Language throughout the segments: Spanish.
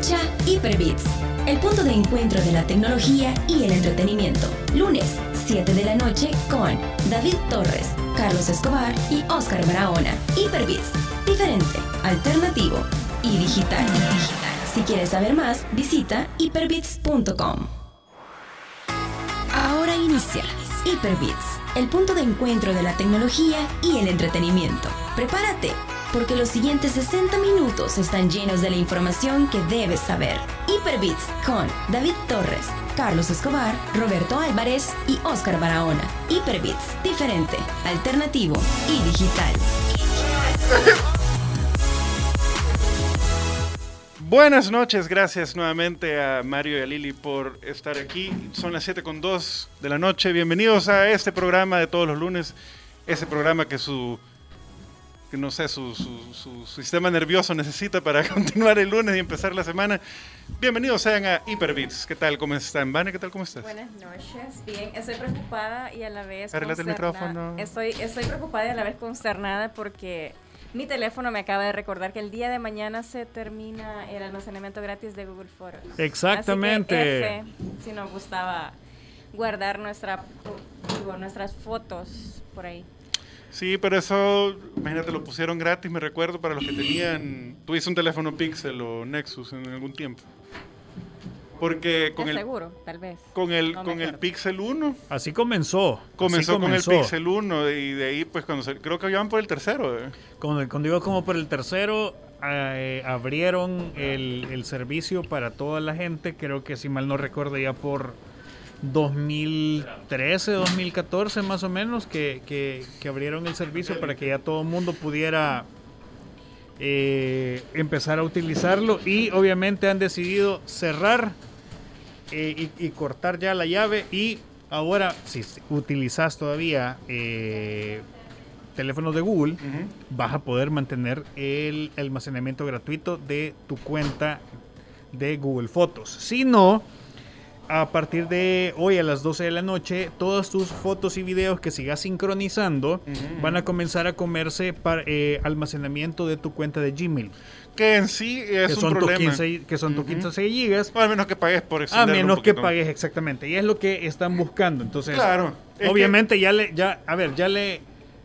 Escucha Hyperbits, el punto de encuentro de la tecnología y el entretenimiento. Lunes, 7 de la noche con David Torres, Carlos Escobar y Oscar Barahona. Hyperbits, diferente, alternativo y digital. Si quieres saber más, visita hyperbits.com. Ahora inicia Hyperbits, el punto de encuentro de la tecnología y el entretenimiento. Prepárate, porque los siguientes 60 minutos están llenos de la información que debes saber. Hyperbits con David Torres, Carlos Escobar, Roberto Álvarez y Oscar Barahona. Hyperbits, diferente, alternativo y digital. Buenas noches, gracias nuevamente a Mario y a Lili por estar aquí. Son las 7 con 2 de la noche. Bienvenidos a este programa de todos los lunes. Ese programa que su, que no sé, su, su- su sistema nervioso necesita para continuar el lunes y empezar la semana. Bienvenidos sean a Hyperbits. ¿Qué tal? ¿Cómo están? Vane, ¿qué tal? ¿Cómo estás? Buenas noches, bien, estoy preocupada y a la vez Arréglate el consterna- micrófono. Estoy, estoy preocupada y a la vez consternada porque mi teléfono me acaba de recordar que el día de mañana se termina el almacenamiento gratis de Google Fotos. Exactamente. Así que F, si nos gustaba guardar nuestra, digo, nuestras fotos por ahí. Sí, pero eso, imagínate, lo pusieron gratis, me recuerdo, para los que tenían... Tuviste un teléfono Pixel o Nexus en algún tiempo. Porque con ¿Es el, seguro? Tal vez. con el, No con el. Pixel 1 Así comenzó. así Comenzó con el. Pixel 1 y de ahí, pues, cuando se, creo que iban por el tercero. ¿eh? Cuando, cuando iba como por el tercero, eh, abrieron el, el servicio para toda la gente. Creo que si mal no recuerdo ya por 2013, 2014 más o menos, que, que- que abrieron el servicio para que ya todo el mundo pudiera eh, empezar a utilizarlo. Y obviamente han decidido cerrar eh, y, y cortar ya la llave. Y ahora, si utilizas todavía eh, teléfonos de Google, vas a poder mantener el almacenamiento gratuito de tu cuenta de Google Fotos. Si no, a partir de hoy a las 12 de la noche, todas tus fotos y videos que sigas sincronizando van a comenzar a comerse para, eh, almacenamiento de tu cuenta de Gmail, Que en sí es que un son, tus problema. 15, que son tus Ujú. 15 gigas. O al menos que pagues por A extenderlo un menos que pagues exactamente. Y es lo que están buscando. Entonces, Claro. Que- obviamente ya le, ya, a ver, ya le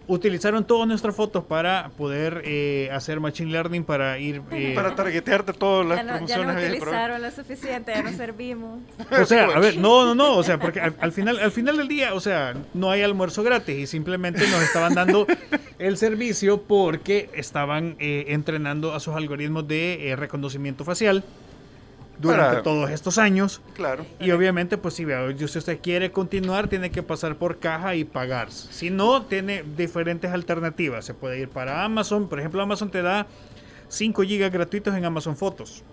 utilizaron todas nuestras fotos para poder eh, hacer machine learning para ir. eh, Para targetearte todas las Ya no, ya promociones. no habidas y por haber. utilizaron lo suficiente, ya no servimos. o sea, a ver, no, no, no, o sea, porque al, al final, al final del día, o sea, no hay almuerzo gratis y simplemente nos estaban dando el servicio porque estaban eh, entrenando a sus algoritmos de eh, reconocimiento facial durante Para- todos estos años. Claro. Y obviamente, pues si, si usted quiere continuar, tiene que pasar por caja y pagar. Si no, tiene diferentes alternativas. Se puede ir para Amazon. Por ejemplo, Amazon te da 5 gigas gratuitos en Amazon Fotos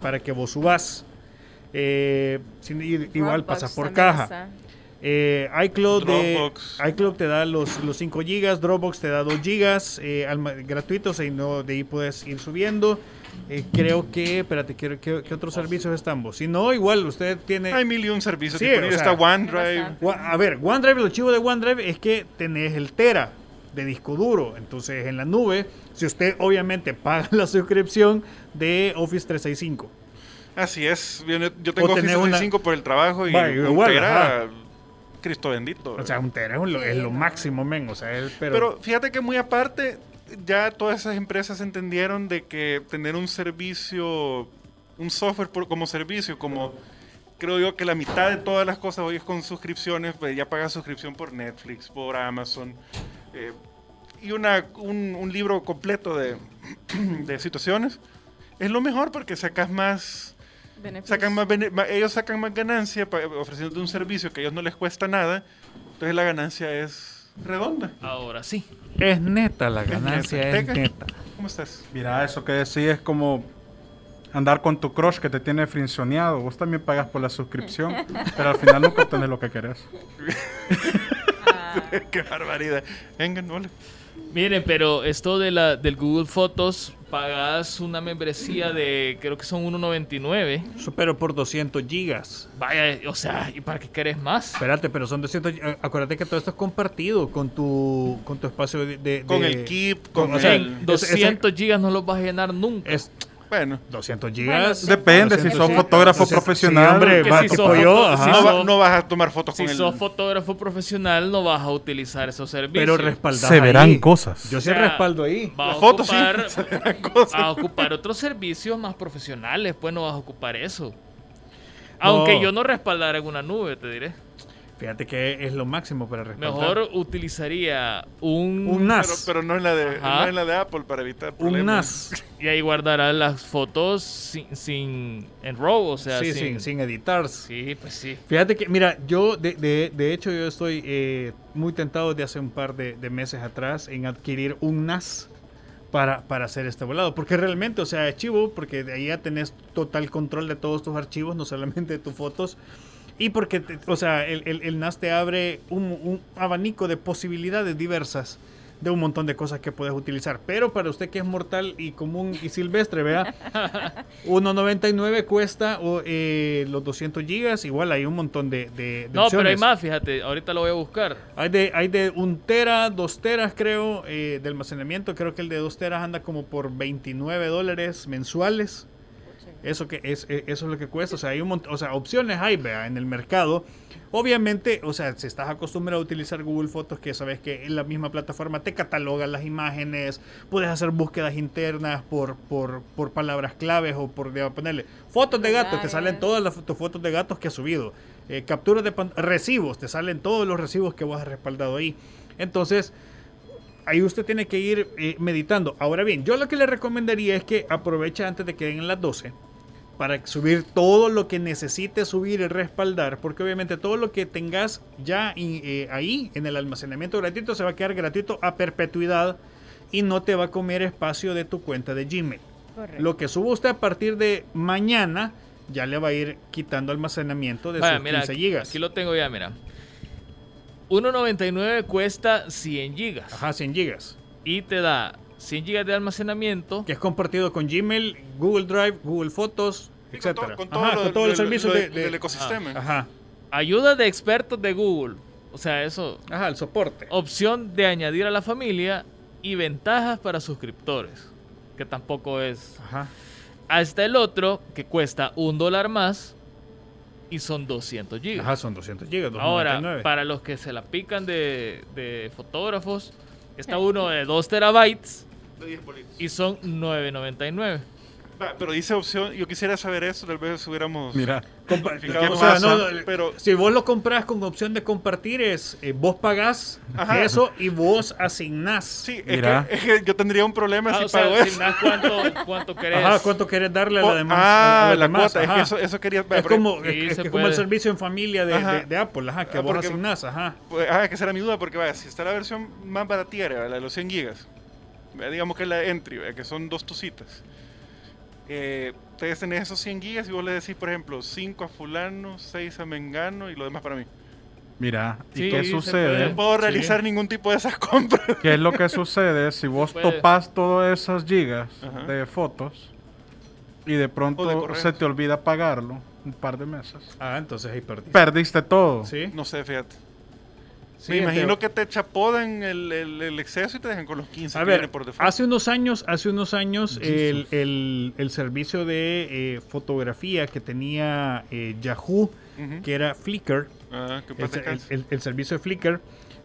para que vos subas. Eh, sin- igual pasas por caja. Eh, iCloud, de- iCloud te da los, los 5 gigas, Dropbox te da 2 gigas eh, gratuitos y no, de ahí puedes ir subiendo. Eh, creo que, espérate, ¿qué, qué, qué otros servicios estamos? Si no, igual usted tiene... Hay mil y un servicios Sí, disponibles. o sea- Está OneDrive. A ver, OneDrive, lo chivo de OneDrive es que tenés el Tera de disco duro. Entonces, en la nube, si usted obviamente paga la suscripción de Office 365. Así es. Yo, yo tengo Office tenés una- 365 por el trabajo y Va, un igual, tera, ajá. Cristo bendito. O sea, un Tera es lo, es lo máximo, men. O sea, Pero fíjate que muy aparte, ya todas esas empresas entendieron de que tener un servicio, un software por- como servicio, como creo yo que la mitad de todas las cosas hoy es con suscripciones, pues ya pagas suscripción por Netflix, por Amazon, eh, y una, un, un libro completo de, de situaciones, es lo mejor porque sacas más... Sacan más bene- ellos sacan más ganancia ofreciéndote un servicio que a ellos no les cuesta nada, entonces la ganancia es redonda. Ahora sí. es neta, la ganancia es Teca. neta. ¿Cómo estás? Mira, eso que decís es como andar con tu crush que te tiene frincionado. Vos también pagas por la suscripción, pero al final nunca obtenés lo que querés. Ah, Qué barbaridad. Venga, no le- Miren, pero esto de la, del Google Fotos, pagas una membresía de, creo que son 1.99. Eso, Pero por 200 gigas. Vaya, o sea, ¿y para qué querés más? Espérate, pero son 200 gi- eh, Acuérdate que todo esto es compartido con tu, con tu espacio de... de- Con de- el Keep, con- con o sea, el... ese- 200 gigas no los vas a llenar nunca. Es, Bueno, 200 Bueno, gigas. Depende, si 200 sos fotógrafo 200, profesional. sí, hombre, va, si tipo sos yo, si no, sos- va- no vas a tomar fotos Si con el... sos fotógrafo profesional, no vas a utilizar esos servicios. pero respaldar Se verán ahí. cosas. Yo O sí sea, respaldo ahí. Va a, La foto, sí, ocupar, se verán cosas. a ocupar otros servicios más profesionales, pues no vas a ocupar eso. Aunque No. yo no respaldara en una nube, te diré. Fíjate que es lo máximo para respaldar. Mejor utilizaría un, un Pero, NAS. pero no, en la de, no en la de Apple para evitar un problemas. NAS. y ahí guardará las fotos sin, sin en RAW, o sea, sí, sin, sin, sin editar. Sí, pues sí. Fíjate que, mira, yo de, de, de hecho yo estoy eh, muy tentado de hace un par de, de meses atrás en adquirir un NAS para, para hacer este volado. Porque realmente, o sea, es chivo, porque de ahí ya tenés total control de todos tus archivos, no solamente de tus fotos. Y porque, te- o sea, el, el- el NAS te abre un, un abanico de posibilidades diversas de un montón de cosas que puedes utilizar. Pero para usted que es mortal y común y silvestre, vea, 1.99 cuesta o, eh, los 200 gigas. Igual hay un montón de, de, de No, pero hay opciones. más, fíjate, ahorita lo voy a buscar. Hay de, hay de un tera, dos teras creo, eh, de almacenamiento. Creo que el de dos teras anda como por 29 dólares mensuales. Eso que es, eh, eso es lo que cuesta. O sea, hay un mont- o sea, opciones hay, vea, en el mercado. Obviamente, o sea, si estás acostumbrado a utilizar Google Fotos, que sabes que en la misma plataforma te cataloga las imágenes, puedes hacer búsquedas internas por, por, por palabras claves o por digamos, ponerle fotos de gatos, te salen todas las tus fotos de gatos que has subido. Eh, capturas de recibos, te salen todos los recibos que vos has respaldado ahí. Entonces, ahí usted tiene que ir eh, meditando. Ahora bien, yo lo que le recomendaría es que aproveche antes de que den las 12 para subir todo lo que necesite subir y respaldar, porque obviamente todo lo que tengas ya y, eh, ahí en el almacenamiento gratuito se va a quedar gratuito a perpetuidad y no te va a comer espacio de tu cuenta de Gmail. Correcto. Lo que suba usted a partir de mañana ya le va a ir quitando almacenamiento de Vaya, sus mira, 15 aquí, gigas. aquí lo tengo ya, mira. 1.99 cuesta 100 gigas. Ajá, 100 gigas. Y te da 100 gigas de almacenamiento. Que es compartido con Gmail, Google Drive, Google Fotos, Sí, con, etcétera. todo- con todo Ajá, lo- con todos los lo- servicios lo- de, de- del ecosistema. Ajá, Ayuda de expertos de Google. O sea, eso. ajá, el soporte. Opción de añadir a la familia y ventajas para suscriptores. Que tampoco es. Ajá. Hasta el otro que cuesta un dólar más y son 200 gigas. Ajá, son 200 gigas. Ahora, 299. para los que se la pican de, de fotógrafos, está uno de 2 terabytes De 10 bolitas. y son 9.99. Va, pero dice opción, yo quisiera saber eso, tal vez hubiéramos... Mira, o sea, no, pero- si vos lo compras con opción de compartir es eh, vos pagás Ajá. eso y vos asignás. Sí, es Mira. que, es que yo tendría un problema Ah, si o sea, pago si eso. cuánto, cuánto querés. Ajá, ¿cuánto querés darle a Oh, la demás? ah, a la demás? cuota, es que eso, eso quería... Es como, es- es se que como el servicio en familia de, Ajá. de- de Apple, ajá, que Ah, vos porque- asignás, ajá. Pues, ah, que será mi duda, porque vaya, si está la versión más baratiera, la de los 100 gigas, vaya, digamos que es la entry, vaya, que son dos tucitas. Eh, ustedes tenés esos 100 gigas y vos le decís, por ejemplo, 5 a fulano, 6 a mengano y lo demás para mí. mira, ¿y Sí, qué sucede? No puedo Sí. realizar ningún tipo de esas compras. ¿Qué es lo que sucede si vos topas todas esas gigas Ajá. de fotos y de pronto se te olvida pagarlo un par de meses? Ah, entonces ahí perdiste. Perdiste todo. Sí. No sé, fíjate. Me imagino te- que te chapodan el, el, el exceso y te dejan con los 15 A que ver, por default. hace unos años, hace unos años, el, el- servicio de eh, fotografía que tenía eh, Yahoo, que era Flickr, Ah, el servicio de Flickr,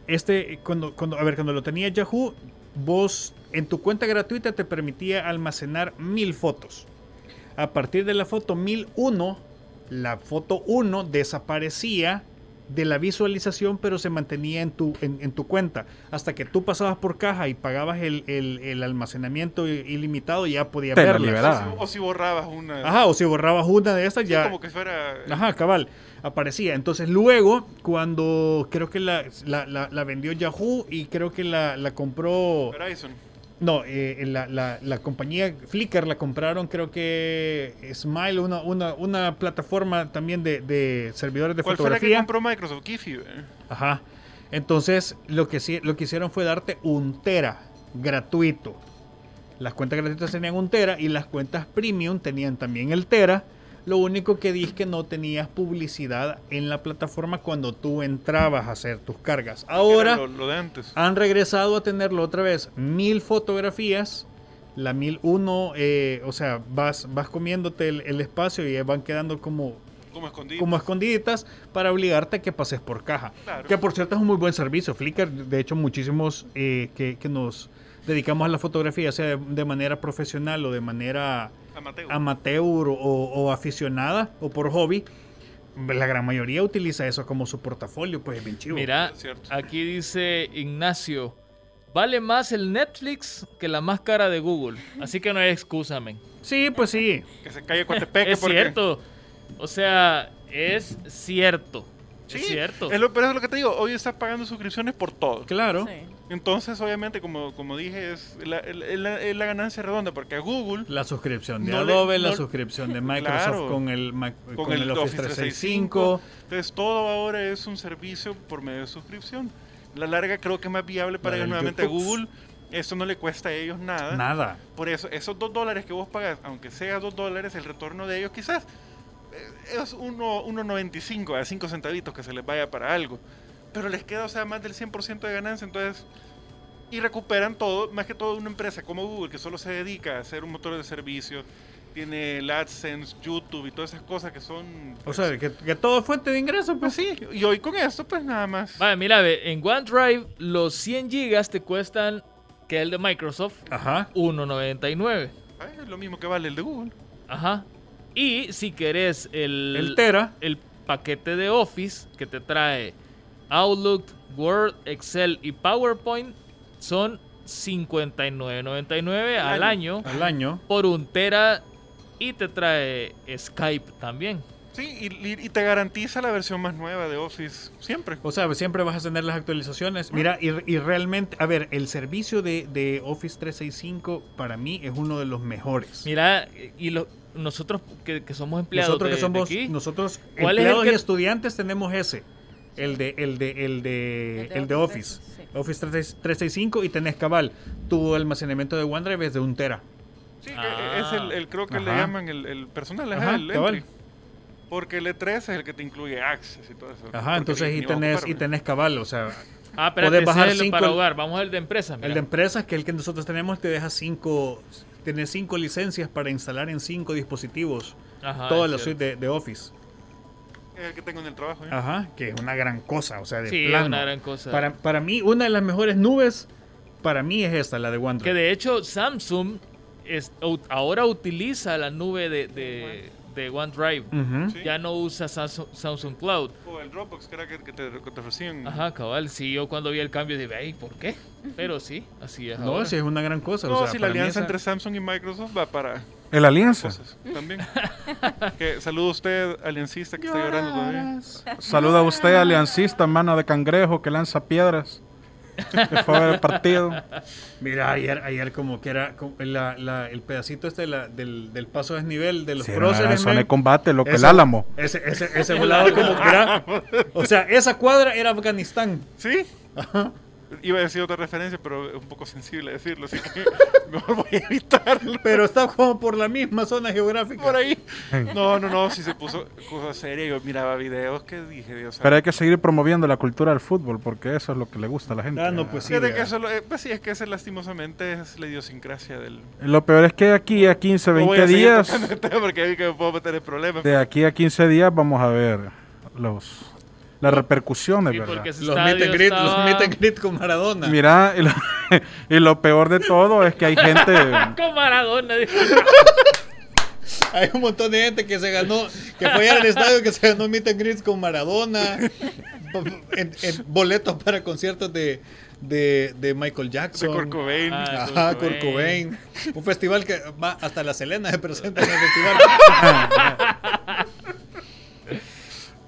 este, cuando, cuando, a ver, cuando lo tenía Yahoo, vos en tu cuenta gratuita te permitía almacenar mil fotos. A partir de la foto 1001, la foto 1 desaparecía de la visualización, pero se mantenía en tu, en, en tu cuenta. Hasta que tú pasabas por caja y pagabas el, el- el almacenamiento ilimitado, ya podías Te la verlas. liberaba. O si, o si borrabas una... Ajá, o si borrabas una de estas, Sí, ya. como que fuera... Ajá, cabal, aparecía. Entonces luego, cuando creo que la, la, la- la vendió Yahoo y creo que la, la compró... Verizon. No, eh, la, la- la compañía Flickr la compraron, creo que Smile, una, una, una plataforma también de, de servidores de ¿Cuál fue la que fotografía. compró Microsoft? Eh. Ajá. Entonces, lo que, sí- lo que hicieron fue darte un tera gratuito. Las cuentas gratuitas tenían un tera y las cuentas premium tenían también el tera. Lo único que di es que no tenías publicidad en la plataforma cuando tú entrabas a hacer tus cargas. Ahora Lo, lo de antes. han regresado a tenerlo otra vez. Mil fotografías La 1001, eh, o sea, vas, vas comiéndote el, el espacio y van quedando como, Como como escondiditas para obligarte a que pases por caja. Claro. Que por cierto es un muy buen servicio. Flickr, de hecho, muchísimos eh, que, que nos dedicamos a la fotografía, sea de, de manera profesional o de manera Amateur. amateur o, o aficionada o por hobby, la gran mayoría utiliza eso como su portafolio, pues es bien chivo. Mira, aquí dice Ignacio, vale más el Netflix que la más cara de Google. Así que no hay excusa, men. Sí, pues sí. que se calle Coatepeque Es porque... cierto. O sea, es cierto. Sí, es cierto. Es lo, pero es lo que te digo, hoy estás pagando suscripciones por todo. Claro. Sí. Entonces, obviamente, como, como dije, es la, la- la ganancia redonda, porque a Google, La suscripción de No le- Adobe, la no- suscripción de Microsoft Claro. con, el, Mac- con, el, Office 365. 365, entonces todo ahora es un servicio por medio de suscripción. La larga creo que es más viable para La ellos nuevamente a. Google. Eso no le cuesta a ellos nada. Nada. Por eso, esos dos dólares que vos pagas, aunque sea dos dólares, el retorno de ellos quizás eh, es uno- 1.95 a 5 centavitos que se les vaya para algo. Pero les queda, o sea, más del 100% de ganancia, entonces... Y recuperan todo, más que todo una empresa como Google, que solo se dedica a hacer un motor de servicio, tiene el AdSense, YouTube y todas esas cosas que son... O pues, sea, que, que todo es fuente de ingreso, pues pues. sí, y hoy con esto, pues nada más. Vale, mira, ve, en OneDrive los 100 gigas te cuestan, que el de Microsoft, Ajá. 1.99. Ay, es lo mismo que vale el de Google. Ajá. Y si querés el, El Tera. el paquete de Office que te trae Outlook, Word, Excel y PowerPoint, son 59.99 al año Al año. por un tera y te trae Skype también. Sí, y, te garantiza la versión más nueva de Office, siempre. O sea, siempre vas a tener las actualizaciones. Mira, y, y realmente, a ver, el servicio de, de Office 365 para mí es uno de los mejores. Mira, y lo- nosotros que, que somos empleados nosotros de- que de somos, aquí, nosotros ¿Cuál es el empleados que- y estudiantes tenemos ese. El de, el de, el de, El de Office. Office, sí. Office 365 y tenés cabal. Tu almacenamiento de OneDrive es de un tera. Sí, que Ah. es el, el- creo que le llaman el, el personal, ajá, Ajá, el cabal. entry. Porque el E3 es el que te incluye Access y todo eso. Ajá, entonces y tenés, y tenés cabal, o sea, Ah, podés ese bajar es el cinco- para hogar. Vamos al de empresa. mira. el de empresas, que es el que nosotros tenemos, te deja cinco, tienes cinco licencias para instalar en cinco dispositivos Ajá, toda la cierto. suite de, de Office. Es el que tengo en el trabajo. ¿eh? Ajá, que es una gran cosa, o sea, de Sí, es plano. una gran cosa. Para, para mí, una de las mejores nubes, para mí es esta, la de OneDrive. Que de hecho Samsung es- ahora utiliza la nube de, de, de OneDrive. Ujú. Sí. Ya no usa Samsung, Samsung Cloud. O el Dropbox, que era que, que te, que te ofrecían. Ajá, cabal. Sí, yo cuando vi el cambio dije, ay, ¿por qué? Pero sí, así es. No, ahora. sí, es una gran cosa. No, o sea, si la mí alianza esa- entre Samsung y Microsoft va para El Alianza. cosas también. que saludo a usted, aliancista, que está llorando todavía. Saluda a usted, aliancista, mano de cangrejo que lanza piedras. Que fue a ver el partido. Mira, ayer, ayer como que era como la- la- el pedacito este de la- del, del paso a desnivel de los Sí, próceres, zona de combate, lo que el álamo. Ese, ese, ese volado como que era... O sea, esa cuadra era Afganistán. ¿Sí? Iba a decir otra referencia, pero es un poco sensible decirlo, así que mejor voy a evitarlo. Pero está como por la misma zona geográfica. Por ahí. No, no, no, si se puso cosa seria, yo miraba videos que dije, Dios Pero hay que seguir promoviendo la cultura del fútbol porque eso es lo que le gusta a la gente. Ah, no, pues sí. Que eso, lo- eh, pues sí, es que ese lastimosamente es la idiosincrasia del... Lo peor es que aquí a 15, No voy 20 a seguir días, porque vi que me puedo meter en problemas. de aquí a 15 días vamos a ver los las repercusiones, Sí, ¿verdad? Los meet and greet, los estaba- meet and greet con Maradona. Mira, y lo, y lo peor de todo es que hay gente... Con Maradona. Hay un montón de gente que se ganó, que fue al estadio, que se ganó meet and greets con Maradona, en- en boletos para conciertos de, de, de Michael De Jackson. Kurt Cobain. Ah, Ajá, Kurt Kurt Cobain. Cobain. Un festival que va hasta la Selena se presenta en el festival.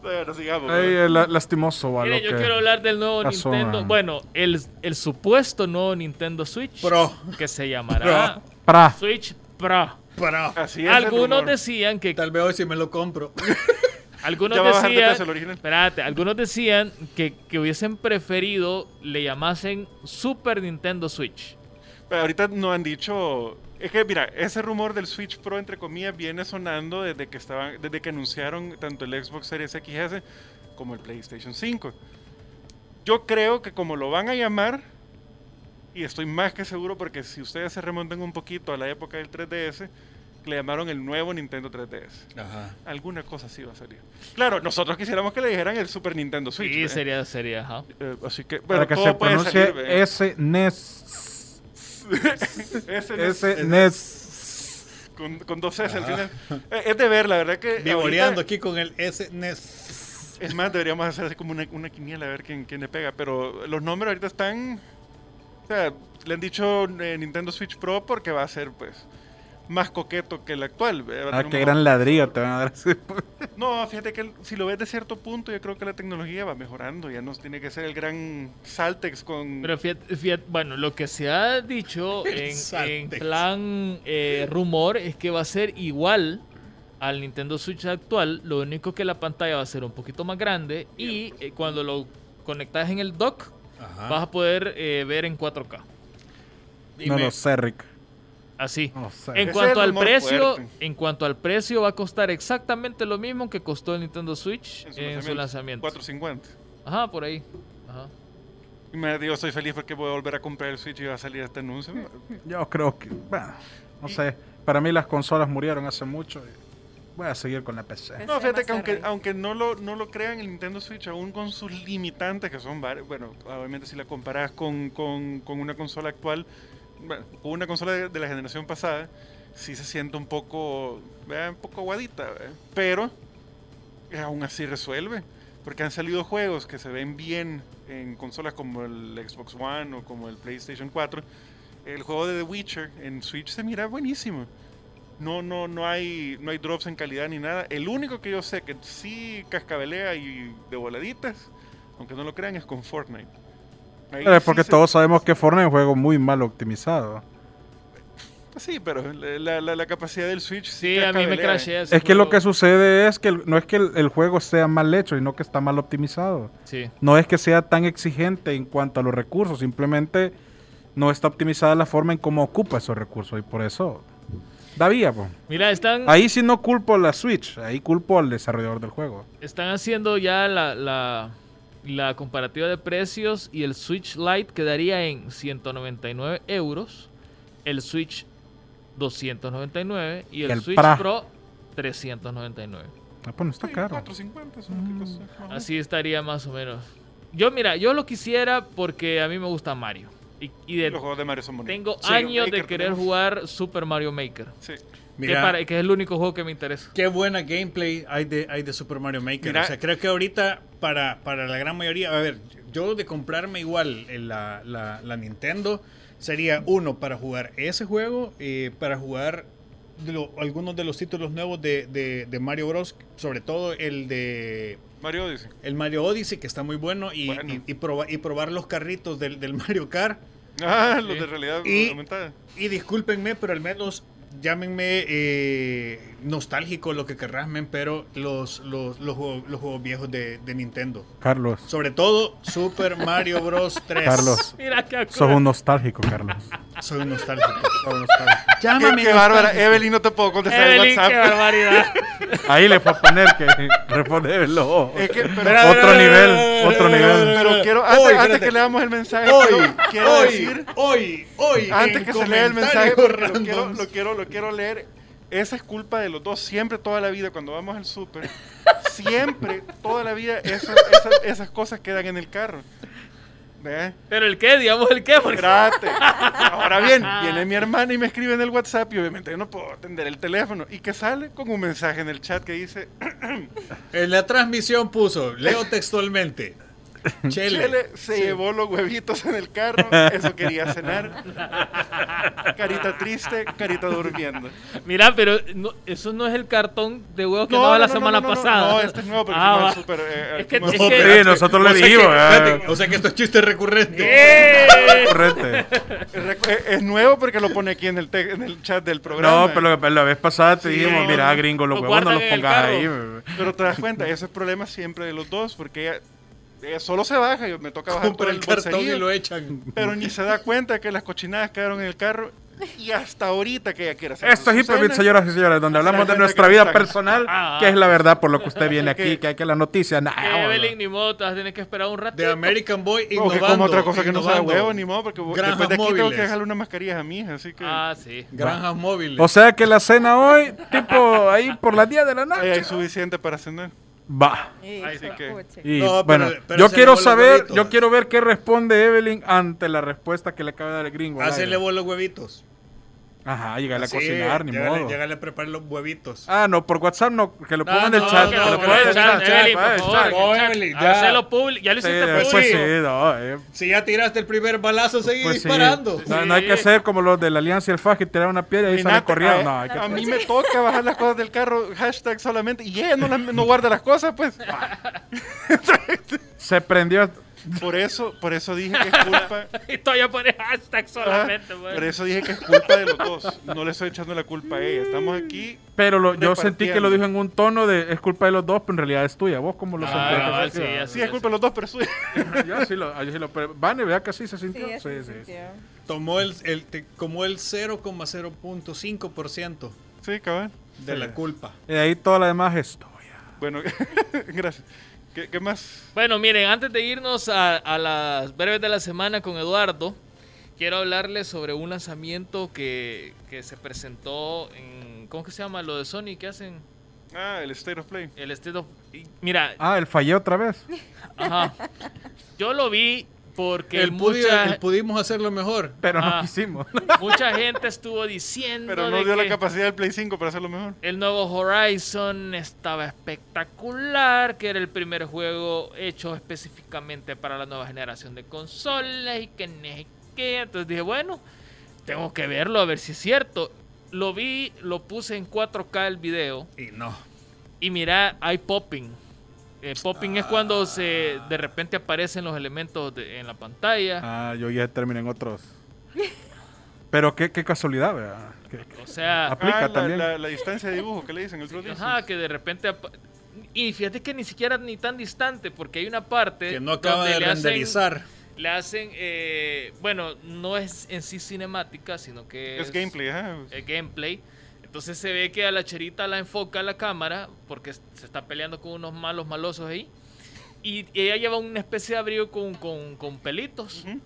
Bueno, sigamos. La- lastimoso, va, Mire, lo yo que quiero hablar del nuevo pasó, Nintendo. man. Bueno, el, el supuesto nuevo Nintendo Switch. Pro. Que se llamará Pra. Switch Pro. Para. Así es Algunos decían que Tal vez hoy sí me lo compro. algunos decían el espérate, algunos decían que, que hubiesen preferido le llamasen Super Nintendo Switch. Pero ahorita no han dicho. Es que mira, ese rumor del Switch Pro entre comillas viene sonando desde que estaban, desde que anunciaron tanto el Xbox Series XS como el PlayStation 5. Yo creo que como lo van a llamar, Y estoy más que seguro porque si ustedes se remontan un poquito a la época del 3DS, que le llamaron el nuevo Nintendo 3DS. Ajá. Alguna cosa así va a salir. Claro, nosotros quisiéramos que le dijeran el Super Nintendo Switch. Sí, ¿eh? sería, sería, ajá. Eh, así que, Para bueno, que todo se puede pronuncie. S-NES. Ese es- S-NES. con, con dos S al final. Eh, es de ver, la verdad que. Vivoreando aquí con el SNES. Es más, deberíamos hacer así como una, una quiniela a ver quién, quién le pega. Pero los nombres ahorita están. O sea, le han dicho eh, Nintendo Switch Pro porque va a ser, pues, más coqueto que el actual. eh, Ah, qué gran ladrillo te van a dar. No, fíjate que si lo ves de cierto punto, yo creo que la tecnología va mejorando. Ya no tiene que ser el gran Saltex con. Pero fíjate, fíjate, bueno, lo que se ha dicho en, plan eh, rumor es que va a ser igual al Nintendo Switch actual, lo único que la pantalla va a ser un poquito más grande y eh, cuando lo conectas en el dock Ajá. vas a poder eh, ver en 4K. Y No lo sé, Rick. Así. No sé. En cuanto al precio, fuerte. en cuanto al precio va a costar exactamente lo mismo que costó el Nintendo Switch en su en su lanzamiento. lanzamiento. 450. Ajá, por ahí. Ajá. Y me digo, estoy feliz porque voy a volver a comprar el Switch y va a salir este anuncio. Yo creo que, bueno, no sé. Para mí las consolas murieron hace mucho. y voy a seguir con la PC. No, fíjate que aunque, aunque no, lo, no lo crean, el Nintendo Switch, aún con sus limitantes, que son varios, bueno, obviamente si la comparas con, con, con una consola actual, bueno, con una consola de, de la generación pasada, sí se siente un poco, ¿verdad? un poco aguadita, ¿verdad? pero eh, aún así resuelve, porque han salido juegos que se ven bien en consolas como el Xbox One o como el PlayStation 4. El juego de The Witcher en Switch se mira buenísimo. No, no, no hay, no hay drops en calidad ni nada. El único que yo sé que sí cascabelea y de voladitas, aunque no lo crean, es con Fortnite. Pero es sí porque se- todos sabemos que Fortnite es un juego muy mal optimizado. Sí, pero la, la- la capacidad del Switch sí, Sí, a mí me crashea ese Es que lo que sucede es que el- no es que el, el juego sea mal hecho, sino que está mal optimizado. Sí. No es que sea tan exigente en cuanto a los recursos, simplemente no está optimizada la forma en cómo ocupa esos recursos y por eso da vía. po. Mira, están, Ahí sí no culpo a la Switch, ahí culpo al desarrollador del juego. están haciendo ya la, la, la comparativa de precios y el Switch Lite quedaría en 199 euros, el Switch 299 y el, El Switch Pra. Pro 399. Ah, pues no está Sí, caro. 450, eso es lo que cuesta, más o menos. Así estaría más o menos. Yo, mira, yo lo quisiera porque a mí me gusta Mario. Y, y de- Los juegos de Mario son bonitos. tengo Sí, años de querer tenemos. jugar Super Mario Maker. Sí. Que, Mira, para- que es el único juego que me interesa. qué buena gameplay hay de, hay de Super Mario Maker. Mira. o sea, creo que ahorita para, para la gran mayoría, a ver, yo de comprarme igual en la, la- la Nintendo, sería uno para jugar ese juego, eh, para jugar de lo- algunos de los títulos nuevos de, de- de Mario Bros. Sobre todo el de Mario Odyssey. el Mario Odyssey, que está muy bueno, y, Bueno. y- y proba- y probar los carritos del, del Mario Kart. Ah, los Sí. de realidad Y- aumentada. Y discúlpenme, pero al menos llámenme eh, nostálgico, lo que querrás, men, pero los, los, los, juegos, los juegos viejos de, de Nintendo. Carlos, Sobre todo Super Mario Bros. 3. Carlos, Mira qué sos un nostálgico, Carlos. Soy un nostálgico. Un nostálgico. Qué, Llámame qué bárbara. nostálgico. Evelyn, no te puedo contestar el Evelyn, qué WhatsApp. barbaridad. Ahí le fue a poner que respondelo. Es que, pero, Espera, Otro espera, nivel, otro nivel. pero quiero, Hoy, antes, antes espérate. que leamos el mensaje, Hoy, quiero, quiero hoy, decir, hoy, hoy, antes que se lea el mensaje, lo quiero, lo, quiero, lo quiero leer. Esa es culpa de los dos. Siempre, toda la vida, cuando vamos al súper, siempre, toda la vida, eso- esas, esas cosas quedan en el carro. Pero el qué, digamos el qué, porque Espérate. Ahora bien, viene mi hermana y me escribe en el WhatsApp y obviamente yo no puedo atender el teléfono. ¿Y qué sale? Con un mensaje en el chat que dice, En la transmisión puso, leo textualmente. Chele. Chele se llevó los huevitos en el carro, eso quería cenar. Carita triste, carita durmiendo. Mira, pero no- eso no es el cartón de huevos que daba la semana no, no, pasada. No, este es nuevo, pero Ah, al súper, eh, Es que- es No, que-. Sí, nosotros le dijimos, que- eh. espérate, O sea que esto es chiste recurrente. ¡Eh! Correcto. es, recu- es- es nuevo porque lo pone aquí en el, te- en el chat del programa. No, pero la, la vez pasada te Sí, dijimos, no, mira, no. gringo, los Lo huevos no los el pongas ahí. bebé". Pero te das cuenta, ese es problema siempre de los dos, porque ella, ella solo se baja y me toca bajar Compra el el cartón y lo echan. pero ni se da cuenta que las cochinadas quedaron en el carro Y hasta ahorita que ella quiere hacer Esto es cena, señoras y señores, donde hablamos de nuestra vida personal, Ah. que es la verdad por lo que usted viene aquí, que- que hay que la noticia. Nah. Evelyn, ni modo, te vas a tener que esperar un ratito. De American Boy innovando. como otra cosa que no sea innovando. huevo, ni modo, porque Granjas después de aquí tengo que móviles. dejarle una mascarilla a mi hija, así que Ah, sí. Granjas móviles. O sea que la cena hoy, tipo ahí por las 10 de la ahí noche. hay suficiente para cenar. Va. Así que- Y No, pero- bueno, pero yo quiero saber, yo quiero ver qué responde Evelyn ante la respuesta que le acaba de dar el gringo. Hacerle vos los huevitos. Ajá, llegarle a Sí, cocinar, ni llégale- modo. llégale a preparar los huevitos. Ah, no, por WhatsApp no, que lo No, pongan en el chat. que que lo pongan en el chat, ya. Lo Sí, hiciste público. sí, no, eh, Si ya tiraste el primer balazo, seguí pues sí. disparando. No, no hay que hacer como los de la Alianza y el FAJ y tirar una piedra y ahí salen corriendo. a, No, hay que a mí me toca bajar las cosas del carro, hashtag solamente, y ella no, la- no guarda las cosas, pues. Se prendió. Por eso, por eso dije que es culpa. Y todavía pones hashtag solamente, Ajá, güey. por eso dije que es culpa de los dos. No le estoy echando la culpa a ella. Estamos aquí. Pero lo- yo sentí que lo dijo en un tono de es culpa de los dos, pero en realidad es tuya. ¿Vos cómo lo Ah, sentís? Sí, sí, Sí, es culpa de los dos, pero es suya. Yo sí lo, yo sí lo pero Vane, vea que así se sintió. Sí, Sí, se sí, sí. sintió. Tomó el, el, te- como el 0,0.5% Sí, cabal. de Sí. la culpa. Y ahí toda la demás es tuya. Bueno, gracias. ¿Qué, qué más? Bueno, miren, antes de irnos a, a las breves de la semana con Eduardo, quiero hablarles sobre un lanzamiento que, que se presentó en. ¿Cómo que se llama? Lo de Sony que hacen Ah, el State of Play. el State of- Mira, Ah, el fallé otra vez. ajá. Yo lo vi porque El, pudi- mucha, el pudimos hacerlo mejor. Pero no Ah. quisimos. mucha gente estuvo diciendo Pero no de dio la capacidad del Play 5 para hacerlo mejor. el nuevo Horizon estaba espectacular, que era el primer juego hecho específicamente para la nueva generación de consolas y que no sé qué. Entonces dije, bueno, tengo que verlo a ver si es cierto. Lo vi, lo puse en 4K el video Y no. y mira, hay popping. Eh, popping es cuando se de repente aparecen los elementos de- en la pantalla. Ah, yo ya terminé en otros. Pero qué, qué casualidad, ¿verdad? Que- O sea, Aplica ah, la, también. La, la distancia de dibujo que le dicen el otro día. Ajá, que de repente... Y fíjate que ni siquiera ni tan distante, porque hay una parte... Que no acaba donde de le hacen- renderizar. le hacen, eh, bueno, no es en sí cinemática, sino que Es gameplay, ajá. es gameplay. Entonces se ve que a la cherita la enfoca la cámara porque se está peleando con unos malos malosos ahí. Y ella lleva una especie de abrigo con, con, con pelitos. Ujú.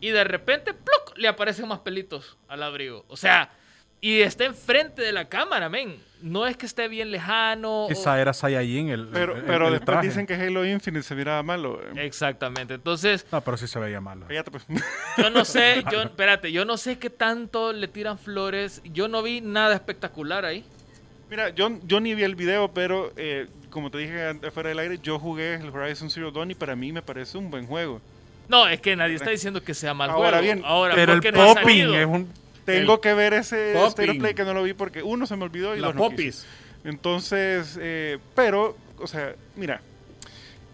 Y de repente, ¡pluc! le aparecen más pelitos al abrigo. O sea, y está enfrente de la cámara, men. No es que esté bien lejano. o- Esa era Saiyajin, el, Pero, el- pero el después traje. dicen que Halo Infinite se miraba malo. eh. Exactamente. Entonces, No, pero sí se veía malo. Cállate, pues. Yo no sé, yo, espérate, yo no sé qué tanto le tiran flores. Yo no vi nada espectacular ahí. Mira, yo, yo ni vi el video, pero eh, como te dije fuera del aire, yo jugué el Horizon Zero Dawn y para mí me parece un buen juego. No, es que nadie está diciendo que sea mal Ahora juego. bien, Ahora, Pero el porque no ha popping es un... Tengo que ver ese. State of Play que no lo vi porque uno se me olvidó y La dos no quise. popis. Entonces, eh, pero, o sea, mira,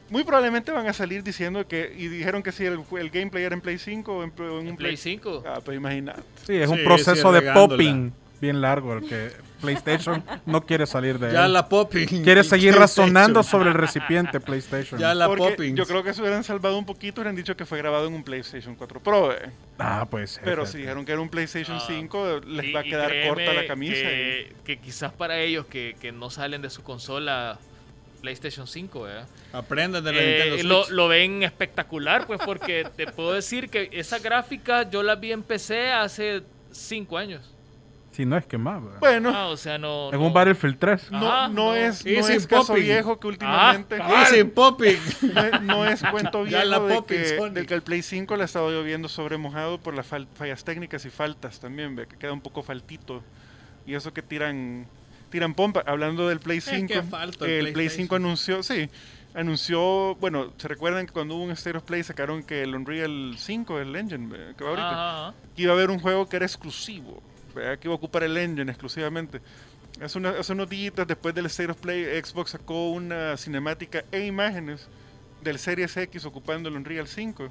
muy probablemente van a salir diciendo que, y dijeron que si el, el gameplay era en Play 5 o en, o en En un Play 5. Ah, pues imagínate. Sí, es Sí, un proceso sí, de popping bien largo, el que PlayStation no quiere salir de Ya él. la popping. Quiere seguir razonando sobre el recipiente PlayStation. Ya la popping. yo creo que se hubieran salvado un poquito, hubieran dicho que fue grabado en un PlayStation 4 Pro. eh. Ah, pues. Pero si dijeron que era un PlayStation Ah, 5, les Y- va a quedar corta la camisa. Que, que quizás para ellos que, que no salen de su consola PlayStation 5, ¿verdad? Aprendan de la Eh, Nintendo lo, Switch. lo ven espectacular, pues porque te puedo decir que esa gráfica yo la vi en PC hace 5 años. Si no es que más, ¿verdad? Bueno, Ah, o sea, no. en no- un Battlefield 3. no, Ajá, no, no. es, no es caso viejo que últimamente... Sin popping. no, es, no es cuento Ya la viejo de popping, que, de que el Play 5 le ha estado lloviendo sobre mojado por las fal- fallas técnicas y faltas también, ve, que queda un poco faltito. Y eso que tiran tiran pompa. Hablando del Play 5, que falta el el Play PlayStation. 5 anunció, sí, anunció, bueno, ¿se recuerdan que cuando hubo un State of Play sacaron que el Unreal 5, el engine, ve, que va ahorita, Ajá, ajá. que iba a haber un juego que era exclusivo, ¿verdad? Que iba a ocupar el engine exclusivamente. Hace, una- hace unos días después del State of Play, Xbox sacó una cinemática e imágenes del Series X ocupando el Unreal 5.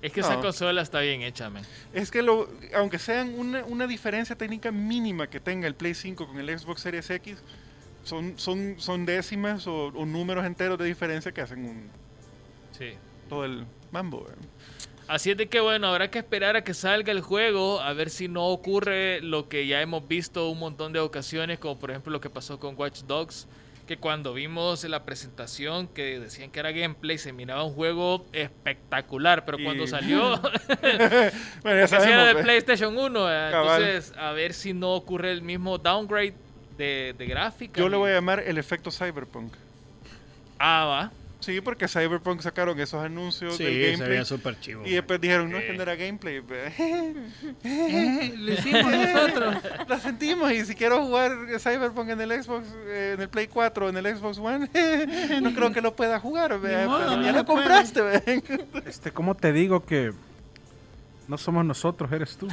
Es que esa No. consola está bien hecha, man. Es que lo, aunque sean una, una diferencia técnica mínima que tenga el Play 5 con el Xbox Series X, son, son, son décimas o, o números enteros de diferencia que hacen un, Sí. todo el mambo. ¿verdad? Así es de que bueno, habrá que esperar a que salga el juego, a ver si no ocurre lo que ya hemos visto un montón de ocasiones, como por ejemplo lo que pasó con Watch Dogs, que cuando vimos la presentación que decían que era gameplay, se miraba un juego espectacular, pero cuando salió Bueno, ya de pues. PlayStation 1, ¿eh? Cabal. entonces a ver si no ocurre el mismo downgrade de, de gráfica. Yo le voy a llamar el efecto Cyberpunk. Ah, va. Sí, porque Cyberpunk sacaron esos anuncios Sí, del se gameplay. súper chivo. Y después dijeron, no, es que Eh. no era gameplay. pues. Lo hicimos nosotros. La sentimos y si quiero jugar Cyberpunk en el Xbox, eh, en el Play 4, en el Xbox One, no creo que lo pueda jugar. vea, modo, pero no ya lo compraste. Este, ¿cómo te digo que no somos nosotros, eres tú?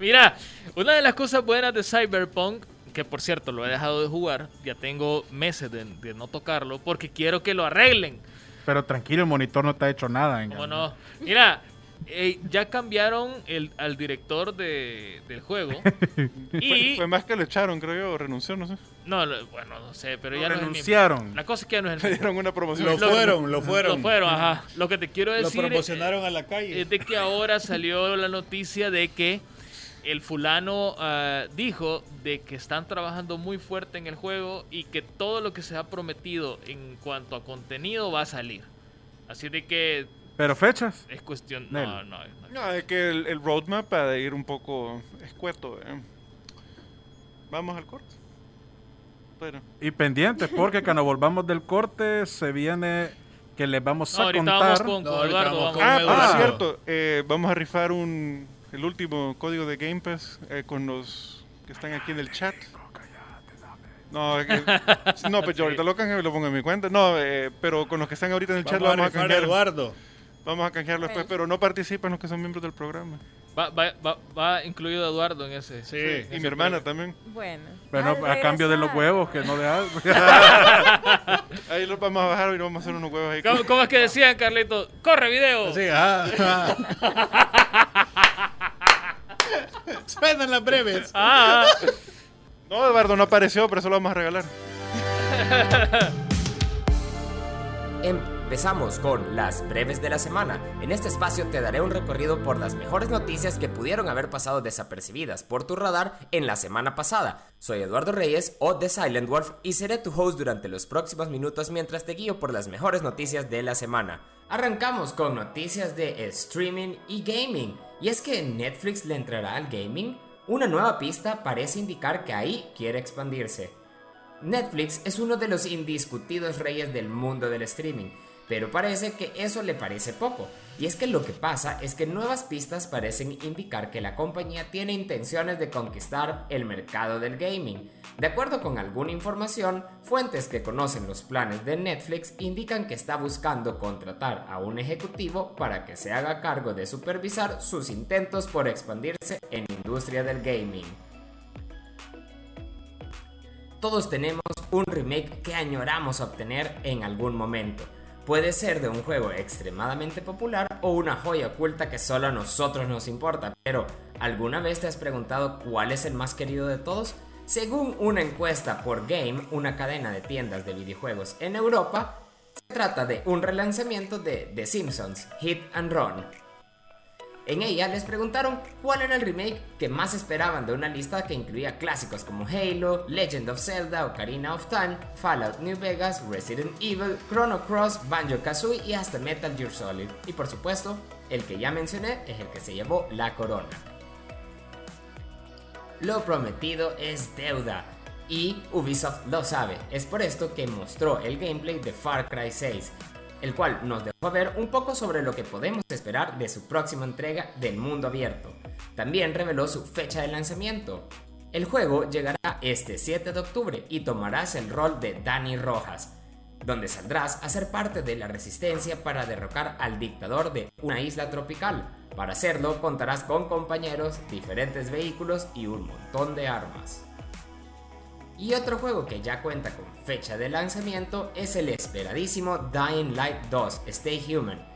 Mira, una de las cosas buenas de Cyberpunk, que por cierto lo he dejado de jugar, ya tengo meses de, de no tocarlo, porque quiero que lo arreglen. Pero tranquilo, el monitor no te ha hecho nada. ¿Cómo no? Mira, eh, ya cambiaron el, al director de- del juego. Fue, y. fue más que lo echaron, creo yo, o renunció, no sé. No, lo- bueno, no sé, pero ya no es el mismo. Renunciaron. La cosa es que ya no es el mismo. dieron una promoción. Lo fueron, lo fueron. Lo fueron, ajá. Lo que te quiero Lo decir. promocionaron eh, a la calle. es de que ahora salió la noticia de que el fulano ah, dijo de que están trabajando muy fuerte en el juego y que todo lo que se ha prometido en cuanto a contenido va a salir. Así de que Pero fechas. es cuestión... No, no, no. No, es que el, el roadmap ha de ir un poco escueto. eh. Vamos al corte. Bueno, Y pendientes, porque cuando volvamos del corte se viene que les vamos No, a ahorita contar. vamos con, Eduardo. vamos vamos. con Ah, por cierto, eh, vamos a rifar un, el último código de Game Pass eh, con los que están aquí en el chat. No, es que- no, pues yo ahorita lo canjeo y lo pongo en mi cuenta. No, eh, pero con los que están ahorita en el chat Vamos lo vamos a a canjear. Eduardo. Vamos a canjearlo después, pero no participan los que son miembros del programa. Va, va, va, va incluido Eduardo en ese. Sí. y mi hermana también. Bueno. Bueno, a cambio de los huevos que no le das. Ahí los vamos a bajar y nos vamos a hacer unos huevos ahí. ¿Cómo, cómo es que decían, Carlito? ¡Corre, video! Sí, ajá, ajá. Suenan las breves. Ah, No, Eduardo no apareció, pero eso lo vamos a regalar. Empezamos con las breves de la semana. En este espacio te daré un recorrido por las mejores noticias que pudieron haber pasado desapercibidas por tu radar en la semana pasada. Soy Eduardo Reyes o The Silent Wolf y seré tu host durante los próximos minutos mientras te guío por las mejores noticias de la semana. Arrancamos con noticias de streaming y gaming. Y es que Netflix le entrará al gaming. Una nueva pista parece indicar que ahí quiere expandirse. Netflix es uno de los indiscutidos reyes del mundo del streaming, pero parece que eso le parece poco. Y es que lo que pasa es que nuevas pistas parecen indicar que la compañía tiene intenciones de conquistar el mercado del gaming. De acuerdo con alguna información, fuentes que conocen los planes de Netflix indican que está buscando contratar a un ejecutivo para que se haga cargo de supervisar sus intentos por expandirse en la industria del gaming. Todos tenemos un remake que añoramos obtener en algún momento. Puede ser de un juego extremadamente popular o una joya oculta que solo a nosotros nos importa, pero ¿alguna vez te has preguntado cuál es el más querido de todos? Según una encuesta por Game, una cadena de tiendas de videojuegos en Europa, se trata de un relanzamiento de The Simpsons, Hit and Run. En ella les preguntaron cuál era el remake que más esperaban de una lista que incluía clásicos como Halo, Legend of Zelda, Ocarina of Time, Fallout New Vegas, Resident Evil, Chrono Cross, Banjo Kazooie y hasta Metal Gear Solid. Y por supuesto, el que ya mencioné es el que se llevó la corona. Lo prometido es deuda. Y Ubisoft lo sabe, es por esto que mostró el gameplay de Far Cry 6, el cual nos dejó ver un poco sobre lo que podemos esperar de su próxima entrega del mundo abierto. También reveló su fecha de lanzamiento. El juego llegará este 7 de octubre y tomarás el rol de Danny Rojas, donde saldrás a ser parte de la resistencia para derrocar al dictador de una isla tropical. Para hacerlo contarás con compañeros, diferentes vehículos y un montón de armas. Y otro juego que ya cuenta con fecha de lanzamiento es el esperadísimo Dying Light 2 Stay Human,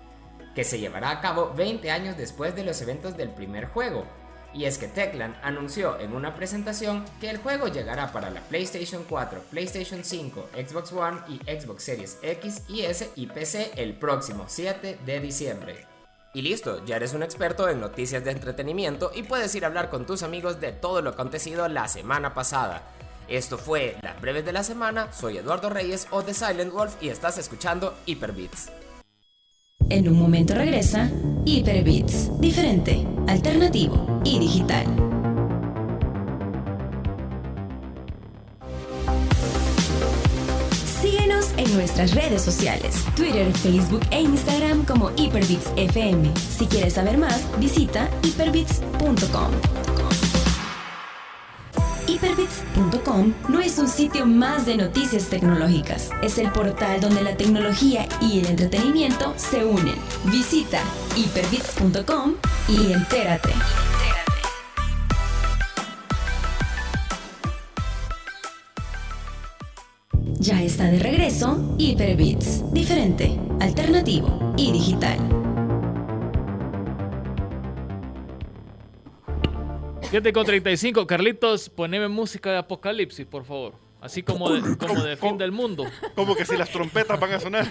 que se llevará a cabo 20 años después de los eventos del primer juego. Y es que Techland anunció en una presentación que el juego llegará para la PlayStation 4, PlayStation 5, Xbox One y Xbox Series X y S y PC el próximo 7 de diciembre. Y listo, ya eres un experto en noticias de entretenimiento y puedes ir a hablar con tus amigos de todo lo acontecido la semana pasada. Esto fue Las Breves de la Semana, soy Eduardo Reyes o The Silent Wolf y estás escuchando Hyperbits. En un momento regresa Hyperbits, diferente, alternativo y digital. Síguenos en nuestras redes sociales, Twitter, Facebook e Instagram como Hyperbits FM. Si quieres saber más, visita hyperbits.com. Hyperbits.com no es un sitio más de noticias tecnológicas, es el portal donde la tecnología y el entretenimiento se unen. Visita hyperbits.com y entérate. Ya está de regreso Hyperbits, diferente, alternativo y digital. 7 con 35. Carlitos, poneme música de apocalipsis, por favor. Así como de, como de fin del mundo. Como que si las trompetas van a sonar.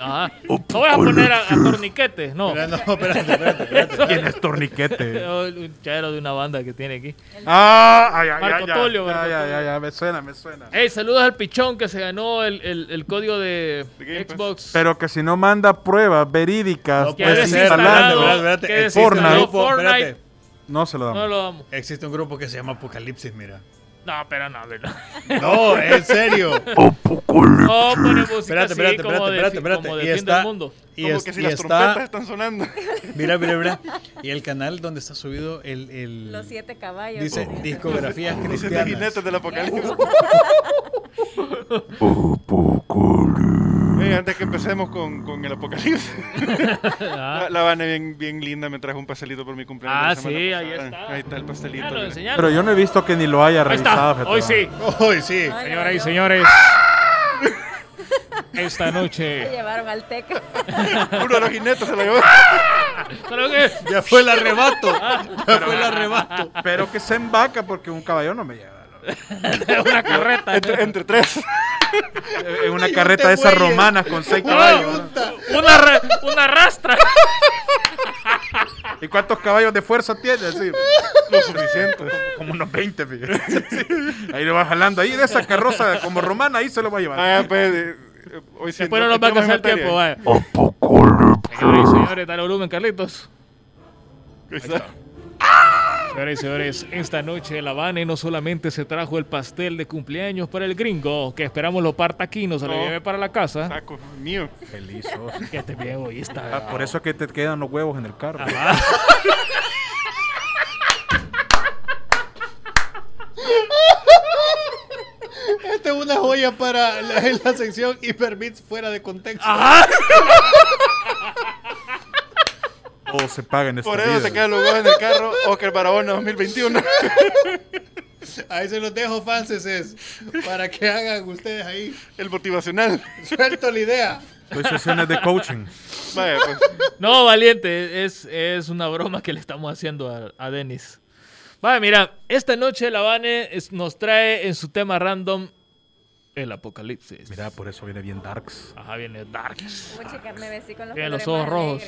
Ah, no voy a poner a, a torniquete, no. Espera, no, espérate, espérate, espérate. ¿Quién es torniquete? Un chairo de una banda que tiene aquí. Ah, ay, ay, Marco ay, ya, Tulio, ya, ya, ya, ya, me suena, me suena. Hey, saludos al pichón que se ganó el, el- el código de. Xbox. Pero que si no manda pruebas verídicas, No espérate, espérate, que grupo, Fortnite. No se lo No damos. lo damos. Existe un grupo que se llama Apocalipsis, mira. No, pero no, ¿verdad? No, en serio. No, pone música Espérate, así espérate, como de, espérate, espérate. como de Y fin está- del mundo. Y, Como es- que si y las está, trompetas están sonando. mira, mira, mira. Y el canal donde está subido el, el Los siete caballos. dice Dice. discografías Los siete cristianas. jinetes del apocalipsis. Oye, antes que empecemos con, con el apocalipsis. Ah, La, la Vane bien, bien linda me trajo un pastelito por mi cumpleaños. Ah, la semana sí, ahí pasada. está. Ahí está el pastelito. mira. Pero yo no he visto que ni lo haya Ahí revisado. está. Hoy sí. Hoy sí. Ay, Señoras y señores. Esta Se noche. llevaron al teca. Uno de los jinetes se lo llevó. Creo que. Ya fue el arrebato. Ya fue el arrebato. Pero que se embaca porque un caballo no me lleva. Una carreta. Entre, entre tres. En una carreta de esas romanas con seis caballos. ¿no? una, ra- una rastra. ¿Y cuántos caballos de fuerza tiene? Sí, Lo suficiente. como unos 20, fíjate. Sí. Ahí lo va jalando. Ahí de esa carroza como romana, ahí se lo va a llevar. Ah, pues, eh, hoy. Después no nos va a casar el tiempo, vaya. Señoras y señores, dale volumen, Carlitos. Ahí está. Señoras y señores, esta noche la Vane no solamente se trajo el pastel de cumpleaños para el gringo, que esperamos lo parta aquí, no se lo lleve para la casa. Saco mío. Feliz sos. Que esté bien egoísta. Ah, por eso es que te quedan los huevos en el carro. Ajá. Esta es una joya para la, la sección Hyperbits fuera de contexto. Todo se paga en esta Por eso vida. te quedan los huevos en el carro. Oscar Barahona 2021. Ahí se los dejo, fanses, para que hagan ustedes ahí. El motivacional. Suelto la idea. Doy sesiones de coaching. Vaya, pues. No, valiente, es, es una broma que le estamos haciendo a, a Denis. Vale, mira, esta noche la Vane es- nos trae en su tema random el apocalipsis. Mira, por eso viene bien darks. Ajá, viene Darks. Como chica, me vestí con los Tiene los colores ojos rojos.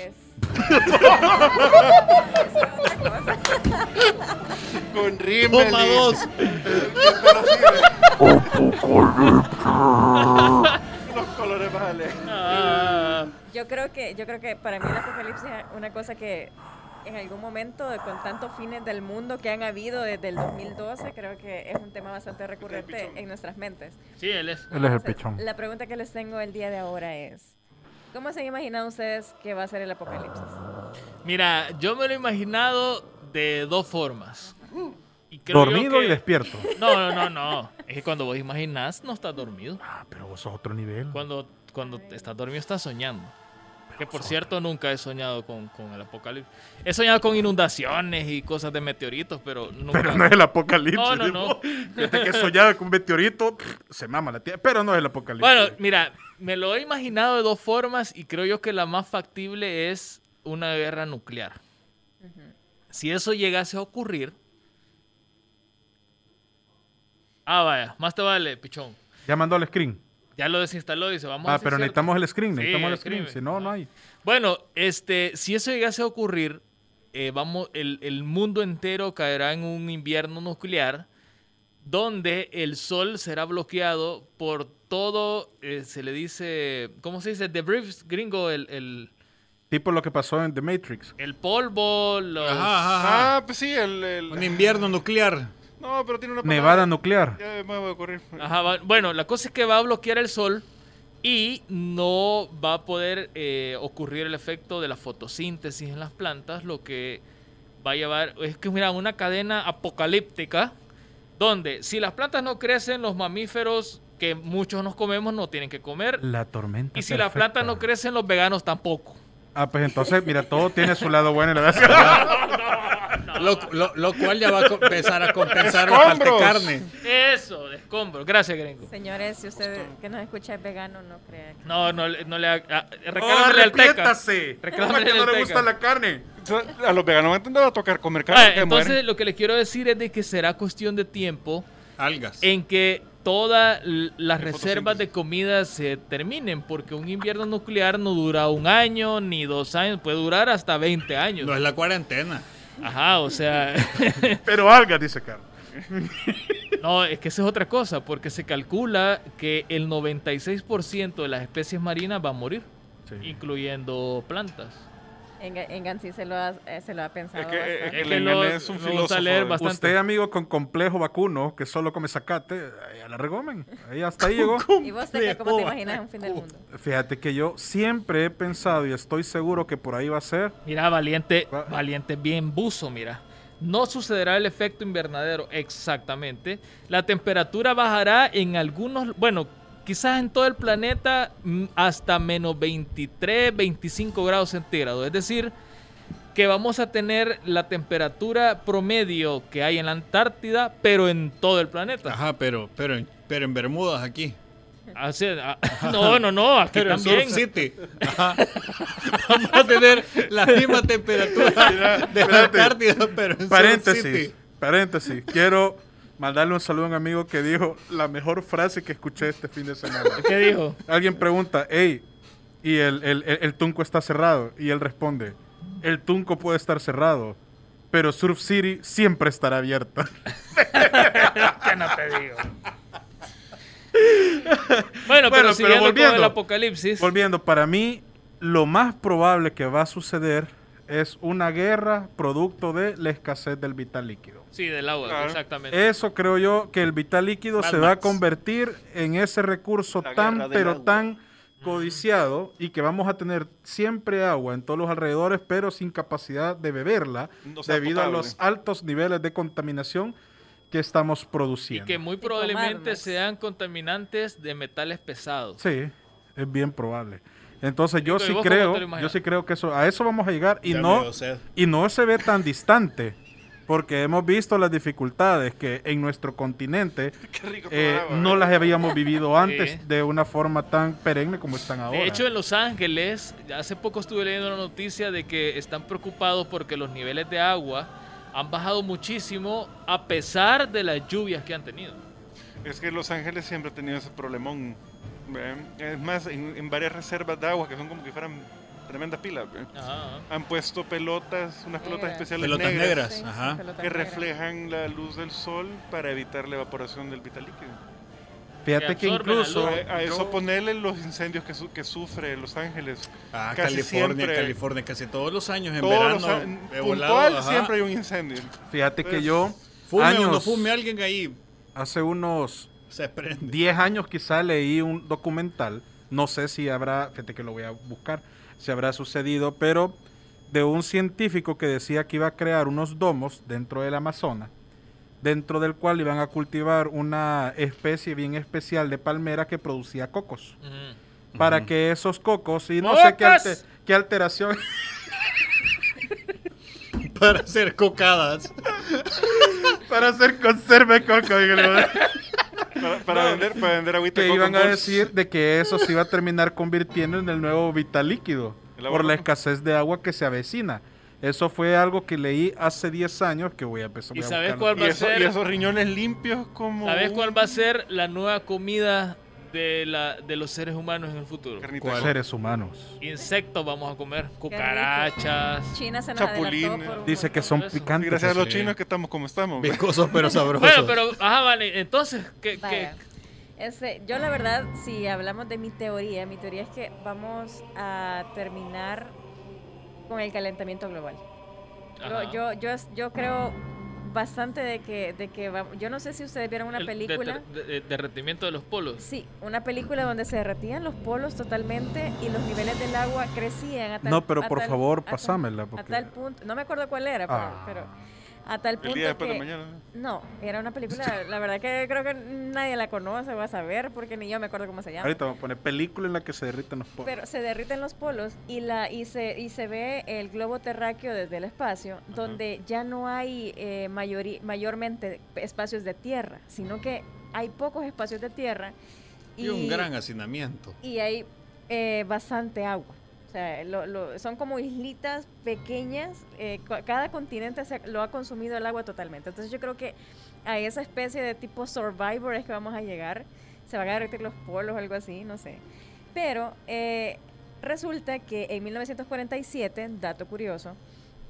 Con rímel. Toma dos. Los colores más alegres. Ah, Yo creo que, yo creo que para mí el apocalipsis es una cosa que en algún momento, con tantos fines del mundo que han habido desde el 2012, creo que es un tema bastante recurrente en nuestras mentes. sí, él es. Él es el pichón. La pregunta que les tengo el día de ahora es, ¿cómo se han imaginado ustedes que va a ser el apocalipsis? Mira, yo me lo he imaginado de dos formas. Y creo Dormido que- y despierto. No, no, no, no. Es que cuando vos imaginás, no estás dormido. Ah, pero vos sos otro nivel. Cuando, cuando estás dormido, estás soñando. Que por cierto, nunca he soñado con, con el apocalipsis. He soñado con inundaciones y cosas de meteoritos, pero nunca. Pero no es el apocalipsis. No, no, no. Fíjate que soñaba con un meteorito, se mama la tierra. Pero no es el apocalipsis. Bueno, mira, me lo he imaginado de dos formas y creo yo que la más factible es una guerra nuclear. si eso llegase a ocurrir. Ah, vaya, más te vale, pichón. Ya mandó el screen. Ya lo desinstaló, dice, vamos a Ah, pero cierto. necesitamos el screen, necesitamos el el screen. screen. Si no, no hay. Bueno, este, si eso llegase a ocurrir, eh, vamos, el, el mundo entero caerá en un invierno nuclear donde el sol será bloqueado por todo, eh, se le dice, ¿cómo se dice? The briefs gringo, el, el, Tipo lo que pasó en The Matrix. el polvo, los... Ajá, ajá, ajá. Ah, pues sí, el... el- Un invierno nuclear. No, pero tiene una palabra. Nevada nuclear. Ya me voy a ocurrir. Ajá, va- bueno, la cosa es que va a bloquear el sol y no va a poder eh, ocurrir el efecto de la fotosíntesis en las plantas, lo que va a llevar, es que mira, una cadena apocalíptica donde si las plantas no crecen, los mamíferos que muchos nos comemos no tienen que comer. La tormenta. Y si las plantas no crecen, los veganos tampoco. Ah, pues entonces, mira, todo tiene su lado bueno y la verdad. Lo, lo- lo cual ya va a empezar a compensar la falta de carne. Eso, de escombros. Gracias, gringo. Señores, si usted que nos escucha es vegano, no crea que... No, no, le- no le haga... ah, ¡Oh, reclámale al teca. Reclámale no le gusta la carne. A los veganos me va a tocar comer carne. Ah, entonces mueren. lo que le quiero decir es de que será cuestión de tiempo Algas. en que todas las De reservas de comida se terminen, porque un invierno nuclear no dura un año ni dos años, puede durar hasta 20 años. No es la cuarentena. Ajá, o sea, Pero algas, dice Carlos. no, es que esa es otra cosa, porque se calcula que el 96% de las especies marinas va a morir, incluyendo plantas. En, en Gansi se lo ha, eh, se lo ha pensado Es que- es que Es es un filósofo. leer de- bastante. Usted, amigo con complejo vacuno, que solo come zacate, ahí a la regomen. Ahí hasta ahí llegó. ¿Y vos, Teca, cómo te imaginas un fin del mundo? Fíjate que yo siempre he pensado y estoy seguro que por ahí va a ser. Mira, valiente, Va- valiente bien buzo, mira. No sucederá el efecto invernadero exactamente. La temperatura bajará en algunos, bueno, quizás en todo el planeta mm, hasta menos 23, 25 grados centígrados. Es decir, que vamos a tener la temperatura promedio que hay en la Antártida, pero en todo el planeta. Ajá, pero, pero, en- pero en Bermudas aquí. Así- ah, no, no, no, aquí Pero en también. Surf City. Ajá. Vamos a tener la misma temperatura de la. Antártida, pero en Surf Paréntesis, City. paréntesis. Quiero mandarle un saludo a un amigo que dijo la mejor frase que escuché este fin de semana. ¿Qué dijo? Alguien pregunta, hey, y el, el, el- el Tunco está cerrado. Y él responde, el Tunco puede estar cerrado, pero Surf City siempre estará abierto. ¿Qué no te digo? bueno, pero pero siguiendo con volviendo. el apocalipsis. Volviendo, para mí, lo más probable que va a suceder es una guerra producto de la escasez del vital líquido. Sí, del agua, Claro. exactamente. Eso creo yo que el vital líquido Mad se va a convertir en ese recurso La tan, pero agua. tan codiciado y que vamos a tener siempre agua en todos los alrededores, pero sin capacidad de beberla O sea, debido a los altos niveles de contaminación que estamos y produciendo. que muy Y probablemente sean contaminantes de metales pesados. Sí, es bien probable. Entonces yo Nico, ¿y sí creo, yo sí creo que eso, a eso vamos a llegar y Ya no, y no se ve tan distante, porque hemos visto las dificultades que en nuestro continente eh, no ¿eh? las habíamos vivido antes Sí. de una forma tan perenne como están ahora. De hecho, en Los Ángeles, hace poco estuve leyendo una noticia de que están preocupados porque los niveles de agua han bajado muchísimo a pesar de las lluvias que han tenido. Es que Los Ángeles siempre ha tenido ese problemón. ¿Ve? Es más, en, en varias reservas de agua que son como que fueran tremendas pilas. ¿ve? Ajá. Han puesto pelotas, unas pelotas Negras. especiales Pelotas negras, negras. Sí, ajá. pelota que reflejan la luz del sol para evitar la evaporación del vital líquido. Fíjate que incluso. A, a eso yo- ponerle los incendios que, su- que sufre Los Ángeles. Ah, Casi California, siempre- California, casi todos los años en Todos verano. volado, puntual ajá. siempre hay un incendio. fíjate que yo Fume o no años, fume alguien ahí, hace unos se prende. 10 años quizá leí un documental, no sé si habrá, fíjate que lo voy a buscar, si habrá sucedido, pero de un científico que decía que iba a crear unos domos dentro del Amazonas, dentro del cual iban a cultivar una especie bien especial de palmera que producía cocos. Para que esos cocos, y no sé qué, ¡Cocos! alte- qué alteración, Para hacer cocadas. para hacer conserva de coco, Para, para vender, para vender agüita que iban a decir de que eso se iba a terminar convirtiendo en el nuevo vital líquido ¿El agua por la escasez de agua que se avecina. Eso fue algo que leí hace 10 años que voy a empezar ¿Y a sabes cuál Y, va a eso- ser? y esos riñones limpios como... ¿Sabes cuál va a ser la nueva comida de, la, de los seres humanos en el futuro? De Seres humanos. Insectos vamos a comer, cucarachas. China se nos Chapulines. por un Dice que son Eso. Picantes. gracias a los Sí. chinos que estamos como estamos. güey. Viscosos pero sabrosos. Bueno, pero, ajá, vale, entonces, ¿qué, qué? Vaya. Este, yo la verdad, si hablamos de mi teoría, mi teoría es que vamos a terminar con el calentamiento global. Yo, Ajá. yo, yo, es- yo creo bastante de que, de que va- yo no sé si ustedes vieron una El película. de- de- de- derretimiento de los polos. Sí, una película donde se derretían los polos totalmente y los niveles del agua crecían a tal No, pero a por tal- favor, a pasámela. A Porque... tal punto, no me acuerdo cuál era, pero, Ah. pero a tal punto El día después que de mañana. no, era una película, la verdad que creo que nadie la conoce, va a saber porque ni yo me acuerdo cómo se llama. Ahorita vamos a poner película en la que se derriten los polos. Pero se derriten los polos y la y se y se ve el globo terráqueo desde el espacio, donde ya no hay eh, mayori- mayormente espacios de tierra, sino que hay pocos espacios de tierra Y un gran hacinamiento. y hay eh, bastante agua. Sea, lo- lo- son como islitas pequeñas. eh, cada continente se- lo ha consumido el agua totalmente. Entonces yo creo que a esa especie de tipo Survivor es que vamos a llegar. Se van a derretir los polos o algo así, no sé. Pero eh, resulta que en 1947, dato curioso,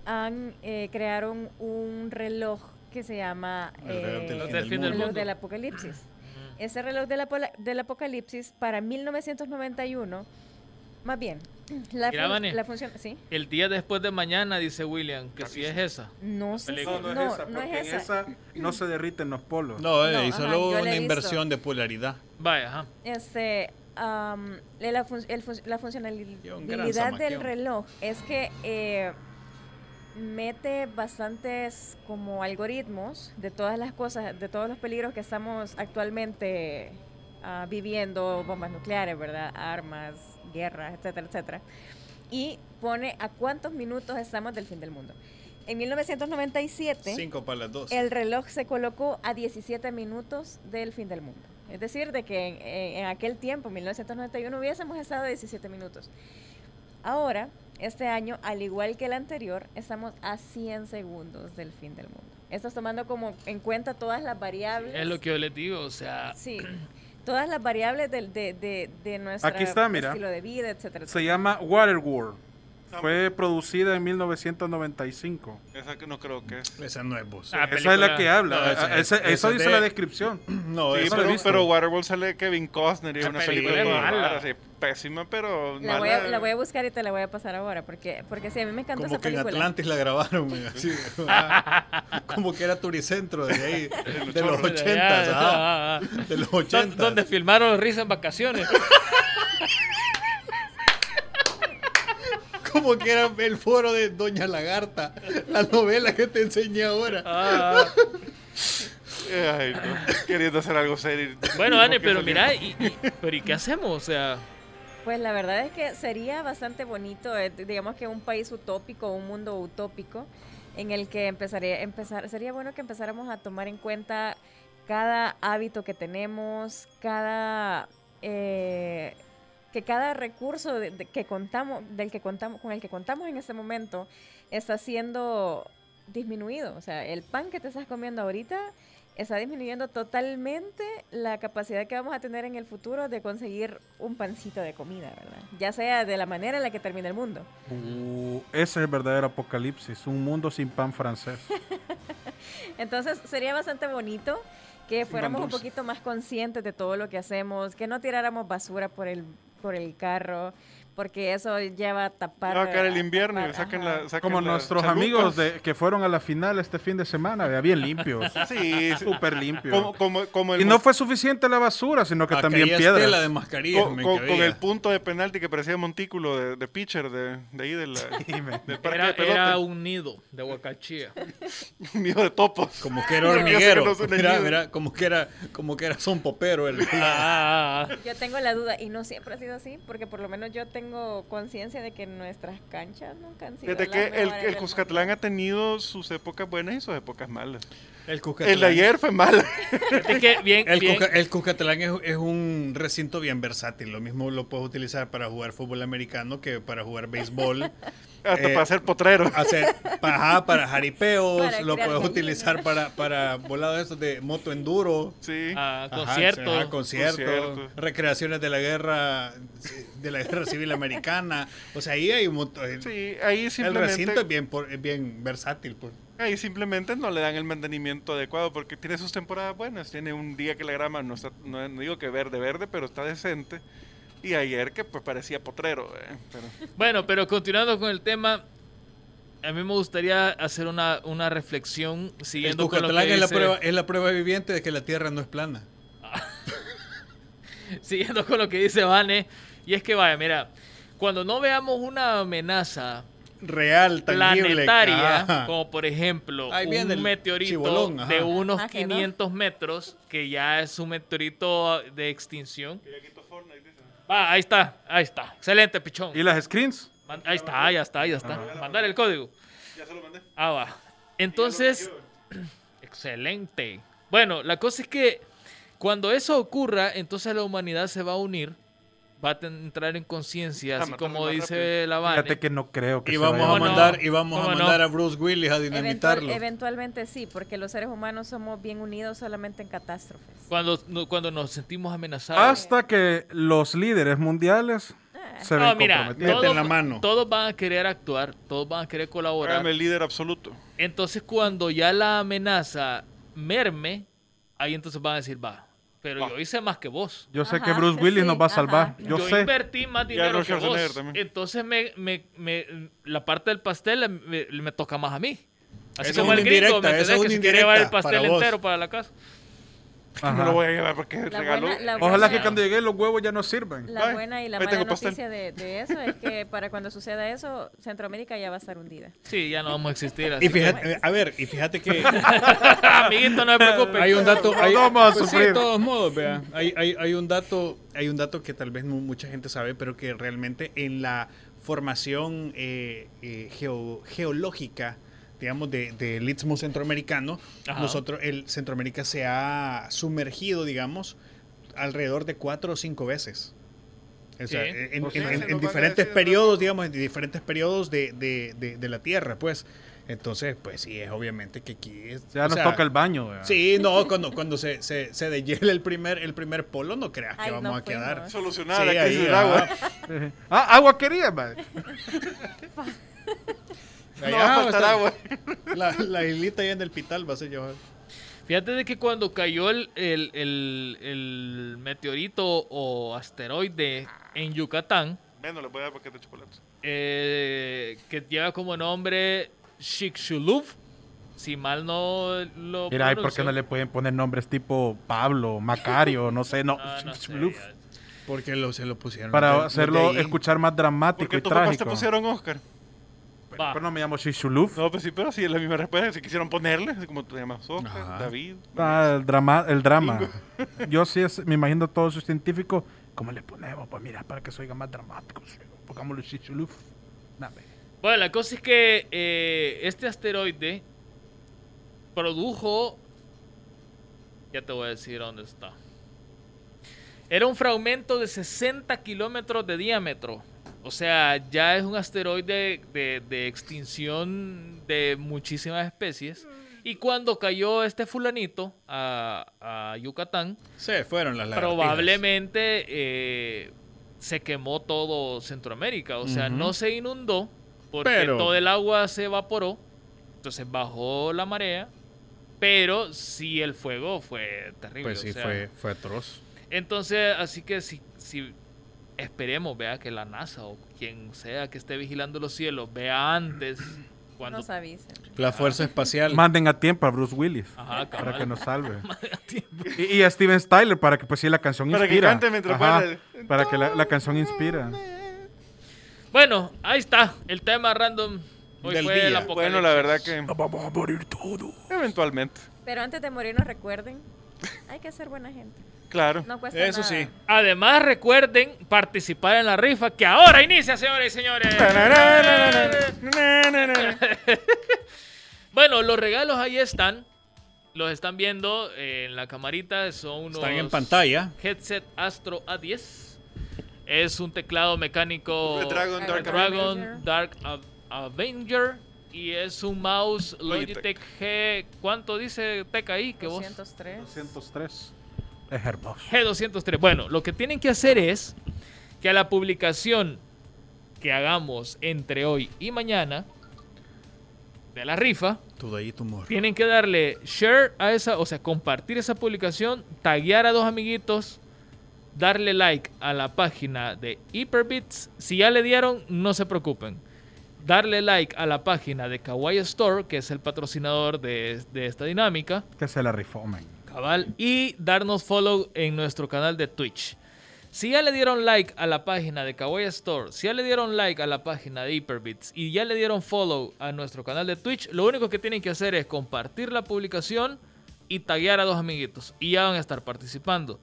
han, eh, crearon un reloj que se llama El reloj del eh, fin del reloj del apocalipsis. Ese reloj del, del apocalipsis para 1991, más bien, la, Mira, fun- Vane. la función, ¿sí? El día después de mañana, dice William, que si es esa. No sé, si- película. no, no, no, es esa, es porque en esa. esa no se derriten los polos. No, eh, No, y ajá, solo una inversión de polaridad. Vaya, ajá. Este, am, la, fun- el fun- la funcionalidad del reloj es que eh, mete bastantes como algoritmos de todas las cosas, de todos los peligros que estamos actualmente ah, viviendo, bombas nucleares, ¿verdad? Armas, guerras, etcétera, etcétera. Y pone a cuántos minutos estamos del fin del mundo. En 1997 Cinco para las dos. el reloj se colocó a 17 minutos del fin del mundo. Es decir, de que en, en- aquel tiempo, 1991, hubiésemos estado a 17 minutos. Ahora, este año, al igual que el anterior, estamos a 100 segundos del fin del mundo. Esto es tomando como en cuenta todas las variables. Es lo que yo les digo, o sea, Sí, todas las variables del- de, de, de nuestro Aquí está, mira. estilo de vida, etcétera. Se llama Waterworld. Fue producida en 1995. Esa que no creo que es. Esa no es vos. Ah, Esa es la que habla. No, esa- Ah, esa- esa eso es dice de- la descripción. No, sí, esa pero, pero Waterworld sale Kevin Costner y una película película mala. mala, sí, pésima, pero La voy, a, la voy a buscar y te la voy a pasar ahora, porque, porque sí, a mí me encanta Como esa que en. Atlantis la grabaron. güey, así, ah, como que era Turicentro de ahí, de los ochentas. Ah. De los ochentas. Donde filmaron Risa en vacaciones. Como que era el foro de Doña Lagarta, la novela que te enseñé ahora. Ah, Ay, no, Queriendo hacer algo serio. bueno, ¿Por Dani, pero mira, y, y- pero ¿y qué hacemos? O sea, Pues la verdad es que sería bastante bonito, eh, digamos que un país utópico, un mundo utópico, en el que empezaría, empezar, sería bueno que empezáramos a tomar en cuenta cada hábito que tenemos, cada eh, que cada recurso de- que contamos, del que contamos, con el que contamos en este momento, está siendo disminuido. O sea, el pan que te estás comiendo ahorita está disminuyendo totalmente la capacidad que vamos a tener en el futuro de conseguir un pancito de comida, ¿verdad? Ya sea de la manera en la que termine el mundo. Uh, ese es el verdadero apocalipsis. Un mundo sin pan francés. Entonces sería bastante bonito que Sin fuéramos un poquito más conscientes de todo lo que hacemos, que no tiráramos basura por el por el carro, porque eso lleva a tapar. Ya va a caer el invierno y tapar, saquen ajá. la. saquen Como nuestros chalupas. amigos de, que fueron a la final este fin de semana, vea, bien limpios. Sí, sí. Súper limpios. Como, como, como el Y no fue suficiente la basura, sino que Acá también tela de mascarillas. con, con- con el punto de penalti que parecía montículo de, de pitcher de, de ahí de la, Dime. del parque era, de pelota. era un nido de huacachía. un nido de topos. Como que era sé que hormiguero. no mira, como que era, como que era son popero el. Ah, ah, ah. Yo tengo la duda, y no siempre ha sido así, porque por lo menos yo tengo conciencia de que nuestras canchas nunca han sido Desde las que el, el Cuscatlán ha tenido sus épocas buenas y sus épocas malas. El Cuscatlán. El de ayer fue malo. Fíjate que bien, El, bien- Cusca- el Cuscatlán es, es un recinto bien versátil. Lo mismo lo puedes utilizar para jugar fútbol americano que para jugar béisbol. Hasta Eh, para hacer potrero. hacer para, para jaripeos, Para lo puedes utilizar para, para volados estos de moto enduro. Sí. Ah, Ajá, concierto. ajá, conciertos, Conciertos. recreaciones de la guerra de la guerra civil americana. O sea, ahí hay un montón. Sí, ahí el simplemente, recinto es bien, por- es bien versátil. Pues. ahí simplemente no le dan el mantenimiento adecuado porque tiene sus temporadas buenas. Tiene un día que la grama no está, no, no digo que verde, verde, pero está decente. Y ayer que pues parecía potrero. eh, pero- Bueno, pero continuando con el tema, a mí me gustaría hacer una, una reflexión El siguiendo con lo que es la, dice- prueba, es la prueba viviente de que la Tierra no es plana. siguiendo con lo que dice Vane, y es que vaya, mira, cuando no veamos una amenaza Real, tangible. planetaria, como por ejemplo un el meteorito chibolón, de unos Ah, quedó. 500 metros, que ya es un meteorito de extinción. Va, ahí está, ahí está. Excelente, pichón. ¿Y las screens? Man- Ahí está, ya está, ya está. Mandar el código. Ah, va. Entonces, excelente. Bueno, la cosa es que cuando eso ocurra, entonces la humanidad se va a unir, va a entrar en conciencia, así como dice la Fíjate Vane. que no creo que Y se vamos vaya a ¿Cómo no? mandar, y vamos a ¿Cómo no? mandar a Bruce Willis a Eventual- dinamitarlo. eventualmente sí, porque los seres humanos somos bien unidos solamente en catástrofes. Cuando, no- cuando nos sentimos amenazados. Hasta que los líderes mundiales se ven mira, comprometidos. Meten la mano. todos van a querer actuar, todos van a querer colaborar. Hágame el líder absoluto. Entonces, cuando ya la amenaza merme, ahí entonces van a decir, va, pero yo hice más que vos. Yo sé Ajá, que Bruce Willis sí, nos va a salvar. ajá. Yo, Yo, sé. invertí más dinero que vos. también. Entonces, me, me, me- la parte del pastel me, me toca más a mí. Así Eso como es el gringo, ¿me entendés? Que una se quiere llevar el pastel para entero para la casa. No Ajá. lo voy a llevar porque La regaló. buena, la Ojalá buena- que cuando llegue los huevos ya no sirvan. La Ay, buena y la mala noticia de, de eso es que para cuando suceda eso, Centroamérica ya va a estar hundida. Sí, ya no vamos a existir. Así Y fíjate, a ver, y fíjate que Amiguito, no se preocupe. hay un dato, hay, Todos vamos a pues sí, sufrir. de todos modos, vea, hay, hay, hay un dato, hay un dato que tal vez mu- mucha gente sabe, pero que realmente en la formación eh, eh, geo- geológica, digamos, de- del istmo centroamericano, Ajá. nosotros, el Centroamérica se ha sumergido, digamos, alrededor de cuatro o cinco veces. O sea, en, Pues sí, en- se en- en diferentes periodos, digamos, en diferentes periodos de, de- de- de la Tierra, pues. Entonces, pues sí, es obviamente que aquí es... Ya o nos sea, toca el baño. ¿verdad? Sí, no, cuando, cuando se, se, se deshiela el primer, el primer polo, no creas que Ay, vamos no a quedar. Solucionada Sí, la crisis ahí, del agua. Ah, agua quería, man. Ahí, No va a faltar agua. La, la islita ahí en el Pital va a ser yo. Fíjate de que cuando cayó el, el, el- el meteorito o asteroide en Yucatán, Ven, no le voy a dar paquete de chocolate. eh, que lleva como nombre Chicxulub, si mal no lo Mira, ¿y por qué no le pueden poner nombres tipo Pablo, Macario, no sé, no, Ah, no sé, Bluf, ya. Porque lo, se lo pusieron. para hacerlo escuchar más ¿Por dramático qué y papás te trágico. pusieron Oscar? Va. Pero no me llamo Shishuluf. No, pues sí, pero sí es la misma respuesta. Si quisieron ponerle, así como te llamas Oscar, Ajá. David. Ah, el drama, el drama. Yo sí es, me imagino todos sus científicos. ¿Cómo le ponemos? Pues mira, para que se oiga más dramático. Pongámosle Shishuluf. Dame. Bueno, la cosa es que eh, este asteroide produjo. Ya te voy a decir dónde está. Era un fragmento de 60 kilómetros de diámetro. O sea, ya es un asteroide de, de extinción de muchísimas especies. Y cuando cayó este fulanito a, a Yucatán, Se fueron las lagartijas. probablemente eh, se quemó todo Centroamérica. O sea, no se inundó porque Pero- todo el agua se evaporó. Entonces bajó la marea. Pero sí el fuego fue terrible. Pues sí, o sea, fue, fue atroz. Entonces, así que si, si esperemos, vea que la NASA o quien sea que esté vigilando los cielos vea antes cuando... Nos avisen. La Fuerza Espacial. Manden a tiempo a Bruce Willis. Ajá, Para que nos salve. Y, y a Steven Styler para que pues sí la canción Para que inspira. cante mientras Ajá. Para que la, la canción inspira. Bueno, ahí está el tema random. Hoy Del fue día. el apocalipsis. Bueno, la verdad que Vamos a morir todos. eventualmente. Pero antes de morirnos recuerden, hay que ser buena gente. Claro. No cuesta Eso nada. sí. Además, recuerden participar en la rifa que ahora inicia, señores y señores. Bueno, los regalos ahí están. Los están viendo en la camarita. Son unos Están en pantalla. headset Astro A10. Es un teclado mecánico Dragon, Dark Dragon Avenger. Dark Av- Avenger y es un mouse Logitech. Logitech G. ¿Cuánto dice Teca ahí? Que vos 203. 203. Es hermoso. G203. Bueno, lo que tienen que hacer es que a la publicación que hagamos entre hoy y mañana de la rifa, tienen que darle share a esa, o sea, compartir esa publicación, taguear a dos amiguitos, darle like a la página de Hyperbits. Si ya le dieron, no se preocupen. Darle like a la página de Kawaii Store, que es el patrocinador de, de esta dinámica. Que se la rifó, man. Cabal. Y darnos follow en nuestro canal de Twitch. Si ya le dieron like a la página de Kawaii Store, si ya le dieron like a la página de Hyperbits y ya le dieron follow a nuestro canal de Twitch, lo único que tienen que hacer es compartir la publicación y taguear a dos amiguitos. Y ya van a estar participando.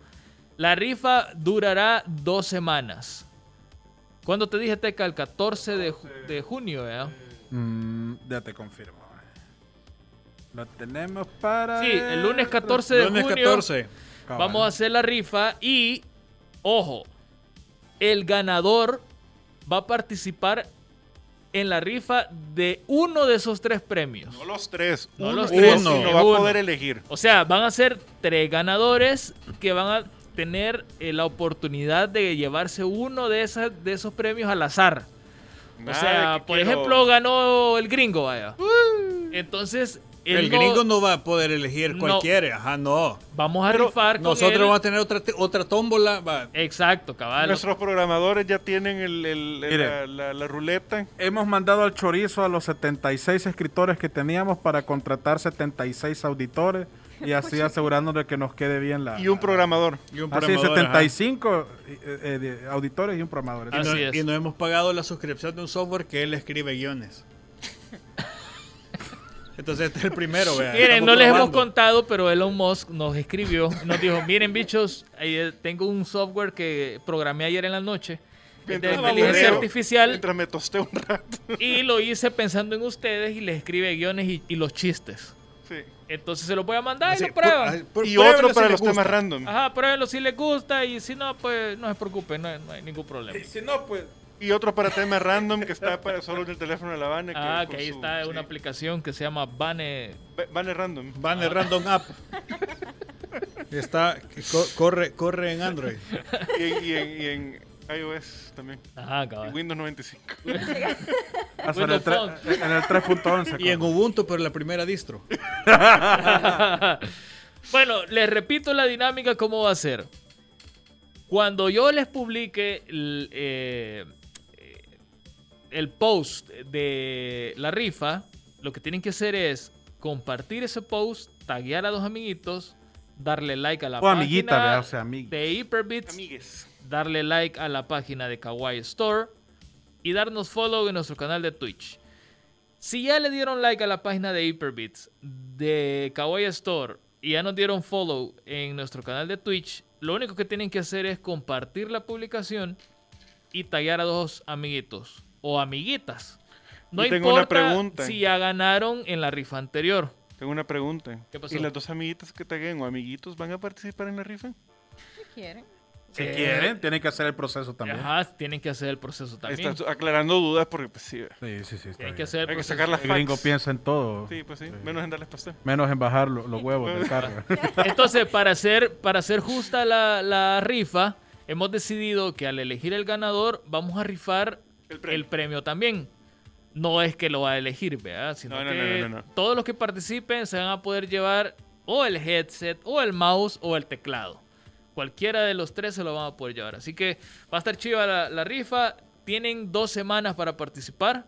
La rifa durará dos semanas. ¿Cuándo te dije, Teca? El 14 de, ju- de junio. Mm, ya te confirmo. Lo tenemos para. Sí, el lunes 14 de Lunes junio. 14. Cabal. Vamos a hacer la rifa y, ojo, el ganador va a participar en la rifa de uno de esos tres premios. No los tres. No uno, los tres, uno. sí, No va a poder elegir. O sea, van a ser tres ganadores que van a tener eh, la oportunidad de llevarse uno de, esas, de esos premios al azar. O sea, por quiero- ejemplo, ganó el gringo, vaya. Entonces, El gringo no va a poder elegir No. cualquiera. Ajá, no. vamos a rifar con Nosotros él. vamos a tener otra, otra tómbola. va. Exacto, cabal. Nuestros programadores ya tienen el, el- el- Mire. la, la- la ruleta. Hemos mandado al chorizo a los 76 escritores que teníamos para contratar 76 auditores y así asegurándonos de que nos quede bien la. Y un programador. Y un Así, programador, ajá. 75 eh, eh, auditores y un programador. Y, no, Así es. y no hemos pagado la suscripción de un software que él escribe guiones. Entonces este es el primero, vea. Miren, Estamos no les hemos contado, pero Elon Musk nos escribió, nos dijo, miren bichos, eh, tengo un software que programé ayer en la noche de Mientras inteligencia artificial Mientras me tosté un rato. y lo hice pensando en ustedes y les escribe guiones y, y los chistes. Sí. Entonces se lo voy a mandar y lo prueban. Y otro si para les los temas random. Ajá, pruébenlo si les gusta y si no, pues no se preocupen, no, hay- no hay ningún problema. Si no, pues. Y otro para temas random que está para solo en el teléfono de la Vane. Ah, que ahí su- está sí. una aplicación que se llama Bane. Vane random. Banner Random App. Está, co- corre, corre en Android. Y, en- y en, y en iOS también. Ajá, Y cabal. Windows 95. Hasta en el, Windows en el 3.11. Y en Ubuntu, pero la primera distro. bueno, les repito la dinámica cómo va a ser. Cuando yo les publique el, eh, el post de la rifa, lo que tienen que hacer es compartir ese post, taguear a dos amiguitos, darle like a la O página amiguita, vea, o sea, amig- de Hyperbits, Amigues. darle like a la página de Kawaii Store y darnos follow en nuestro canal de Twitch. Si ya le dieron like a la página de Hyperbits de Kawaii Store y ya nos dieron follow en nuestro canal de Twitch, lo único que tienen que hacer es compartir la publicación y tallar a dos amiguitos o amiguitas. No Yo tengo una importa pregunta. si ya ganaron en la rifa anterior. Tengo una pregunta. ¿Qué pasó? ¿Y las dos amiguitas que taguen o amiguitos van a participar en la rifa? ¿Qué quieren? Si Eh, quieren, tienen que hacer el proceso también. Ajá, tienen que hacer el proceso también. Estás aclarando dudas porque, pues sí. Sí, sí, sí. está Tienen bien. que hacer el Hay que proceso. sacar las El gringo piensa en todo. Sí, pues sí. Menos en darles pastel. Menos en bajar lo- los huevos del carro. Entonces, para hacer, para hacer justa la, la rifa, hemos decidido que al elegir el ganador, vamos a rifar El el premio. también. No es que lo va a elegir, ¿verdad? Sino No, no, que no, no, no. todos los que participen se van a poder llevar o el headset, o el mouse, o el teclado. Cualquiera de los tres se lo van a poder llevar. Así que va a estar chiva la, la rifa. Tienen dos semanas para participar.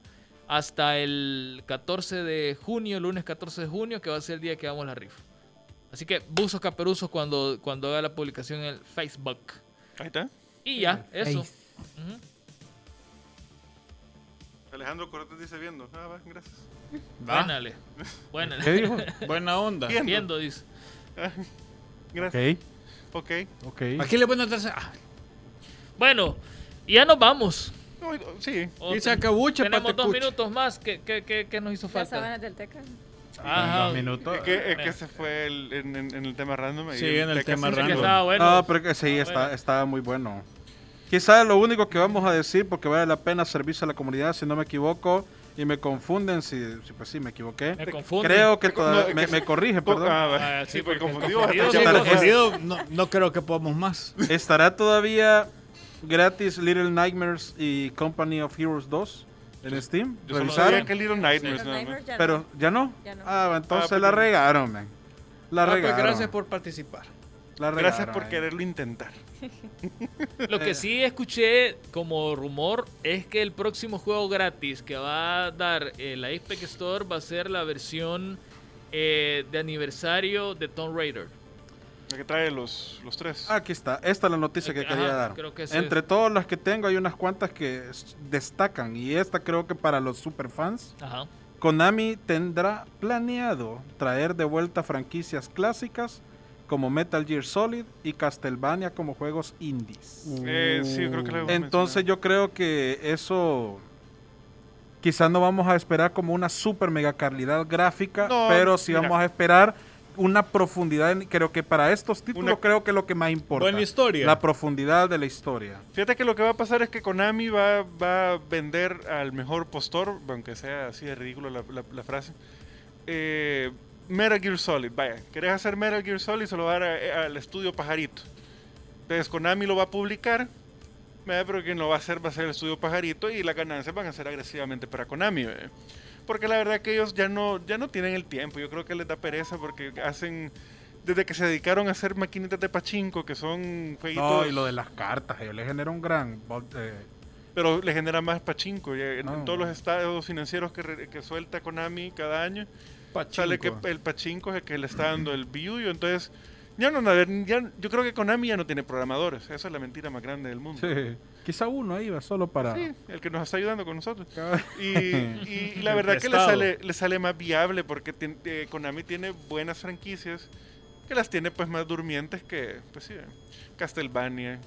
Hasta el 14 de junio, lunes 14 de junio, que va a ser el día que hagamos la rifa. Así que buzos caperuzos cuando, cuando haga la publicación en el Facebook. Ahí está. Y ya, eso. Alejandro Cortés dice viendo. Ah, va, gracias. Buénale. Buénale. ¿Qué dijo? Buena onda. Bien. Viendo, dice. Gracias. Ok, Ok. ok. Aquí le ponen tercera. Ah, Bueno, ya nos vamos. No, sí. O- Y se acabucha, Tenemos dos minutos más. ¿Qué, qué, qué- qué nos hizo Las falta? sábanas del Teca. Ajá. Dos minutos. Es que, es que se fue el- en, en- el tema random. Sí, en el tema random. estaba bueno. No, pero que sí, Ah, está, bueno. está muy bueno. Quizás lo único que vamos a decir, porque vale la pena servirse a la comunidad, si no me equivoco, y me confunden si, si, pues sí me equivoqué. Me confunde. Creo que No, todavía que- me, me corrige, perdón. Ah. Ah, sí, sí, pues porque confundido. confundido, sí, no, no creo que podamos más. ¿Estará todavía gratis Little Nightmares y Company of Heroes 2 en Steam? Yo sabía que Little Nightmares. Más. Nightmares ya no. Pero ya no. Ya no. Ah, entonces Ah, pues la no. regaron, man. La Ah, pues regaron. gracias por participar. La Gracias regaron, por ahí. quererlo intentar. Lo que sí escuché como rumor es que el próximo juego gratis que va a dar eh, la Apex Store va a ser la versión eh, de aniversario de Tomb Raider. La que trae los, los tres. Aquí está. Esta es la noticia que Ajá, quería dar. creo que es Entre todas las que tengo hay unas cuantas que destacan y esta creo que para los superfans Ajá. Konami tendrá planeado traer de vuelta franquicias clásicas como Metal Gear Solid y Castlevania como juegos indies. Eh, sí, yo creo que lo Entonces mencionado. yo creo que eso quizás no vamos a esperar como una super mega calidad gráfica, No, pero sí mira. vamos a esperar una profundidad. en- creo que para estos títulos Una- creo que es lo que más importa. Buena historia. La profundidad de la historia. Fíjate que lo que va a pasar es que Konami va, va a vender al mejor postor, aunque sea así de ridículo la, la- la frase, eh, Metal Gear Solid. Vaya, querés hacer Metal Gear Solid, se lo va a dar a- al estudio Pajarito. Entonces Konami lo va a publicar, pero quien lo va a hacer va a ser el estudio Pajarito y las ganancias van a ser agresivamente para Konami. ¿verdad? Porque la verdad que ellos ya no, ya no tienen el tiempo. Yo creo que les da pereza porque hacen... Desde que se dedicaron a hacer maquinitas de pachinko, que son jueguitos... No, y lo de las cartas, ellos le genera un gran... eh, pero le genera más pachinko. en No. todos los estados financieros que, re- que suelta Konami cada año, sale que el pachinko es el que le está dando el billuyo. Entonces, ya no, a ver, ya, yo creo que Konami ya no tiene programadores. Esa es la mentira más grande del mundo. sí. Quizá uno ahí va solo para... Sí, el que nos está ayudando con nosotros. Y, y- y la verdad que le sale, le sale más viable porque eh, Konami tiene buenas franquicias que las tiene pues más durmientes que, pues sí, Castlevania,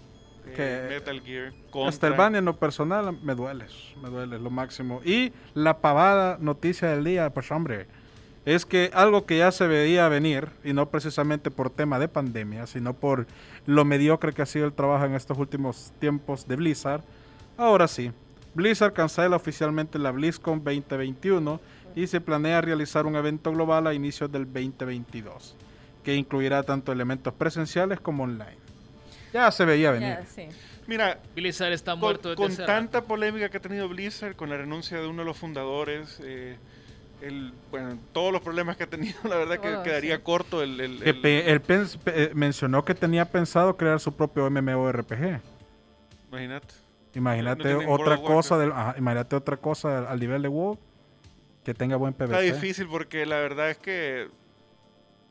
eh, Metal Gear, Contra. Castlevania en lo personal me duele, me duele lo máximo. Y la pavada noticia del día, pues hombre, es que algo que ya se veía venir, y no precisamente por tema de pandemia, sino por lo mediocre que ha sido el trabajo en estos últimos tiempos de Blizzard, ahora sí, Blizzard cancela oficialmente la BlizzCon 2021 y se planea realizar un evento global a inicios del 2022, que incluirá tanto elementos presenciales como online. Ya se veía venir. Sí. Mira, Blizzard está con, muerto con hace tanta polémica que ha tenido Blizzard, con la renuncia de uno de los fundadores, eh, el, bueno, todos los problemas que ha tenido, la verdad que quedaría sí. corto el... el- el- él eh, mencionó que tenía pensado crear su propio MMORPG. Imagínate. Imagínate No otra of cosa del, ajá, imagínate otra cosa al, al nivel de WoW que tenga buen Está PvP. difícil porque la verdad es que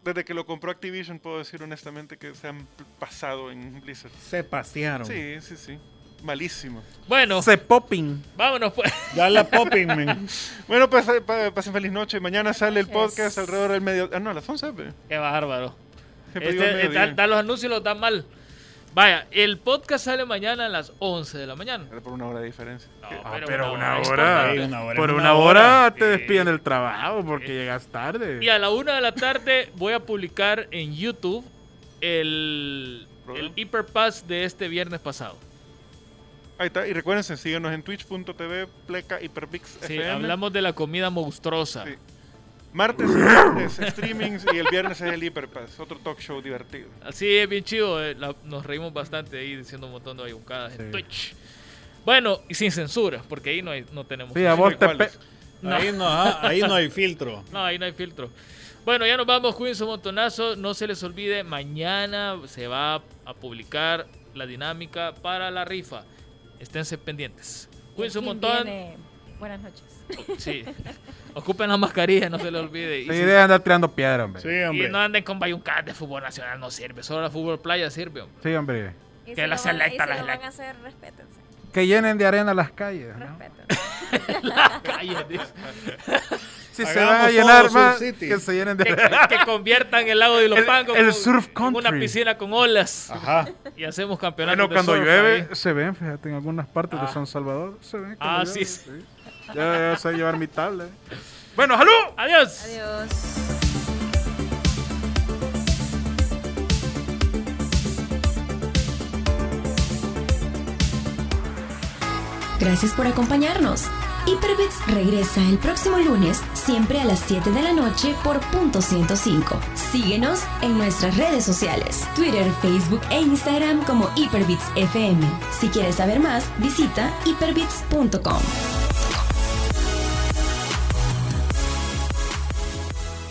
desde que lo compró Activision puedo decir honestamente que se han pasado en Blizzard. Se pasearon. Sí, sí, sí. Malísimo. Bueno, Se popping. vámonos pues. Ya la popping, man. Bueno, pues eh, pa- pasen feliz noche. Mañana sale el podcast Yes. alrededor del medio... Ah, no, a las 11. pe. Qué bárbaro. Este, los anuncios los dan mal. Vaya, el podcast sale mañana a las 11 de la mañana. Era por una hora de diferencia. No, Ah, pero una hora. Una hora Por una, una hora, hora. te despiden del trabajo porque llegas tarde. Y a la una de la tarde voy a publicar en YouTube el, el Hyper Pass de este viernes pasado. Ahí está. Y recuérdense, síguenos en twitch.tv, pleca, hiperpix, Sí, hablamos de la comida monstruosa. Sí. Martes y viernes streamings y el viernes es el Hyperpass, otro talk show divertido. Así es bien chido, eh, la- nos reímos bastante ahí diciendo un montón de ayuncadas en. Twitch. Bueno, y sin censura, porque ahí no, hay, no tenemos. Sí, a vos te ¿cuáles? pe- No. Ahí, no, ajá, ahí no hay filtro. No, ahí no hay filtro. Bueno, ya nos vamos, cuídense un montonazo. No se les olvide, mañana se va a publicar la dinámica para la rifa. Esténse pendientes. Cuídense un ¿Quién montón. viene? Buenas noches. Sí. Ocupen la mascarilla, no se les olvide. Y, Sí, si- de andar tirando piedra, hombre. Sí, Sí, y hombre. no anden con bayuncas de fútbol nacional, no sirve. Solo la fútbol playa sirve. hombre. hombre. Y Que si la selecta, y la si lo van selecta. a hacer, respétense. Que llenen de arena las calles. ¿no? Respétense. Cállate. Si se van a llenar más, que se llenen de que, que conviertan el lago de Ilopango El- el con- surf una piscina con olas Ajá. y hacemos campeonatos Bueno, de cuando surf llueve ahí. se ven, fíjate, en algunas partes Ah. de San Salvador se ven. Ah, sí, llueve, Ya, ya sé llevar mi tablet. Bueno, salud. Adiós. Adiós. Gracias por acompañarnos. Hyperbits regresa el próximo lunes, siempre a las 7 de la noche por punto 105. Síguenos en nuestras redes sociales, Twitter, Facebook e Instagram como Hyperbits FM. Si quieres saber más, visita hyperbits.com.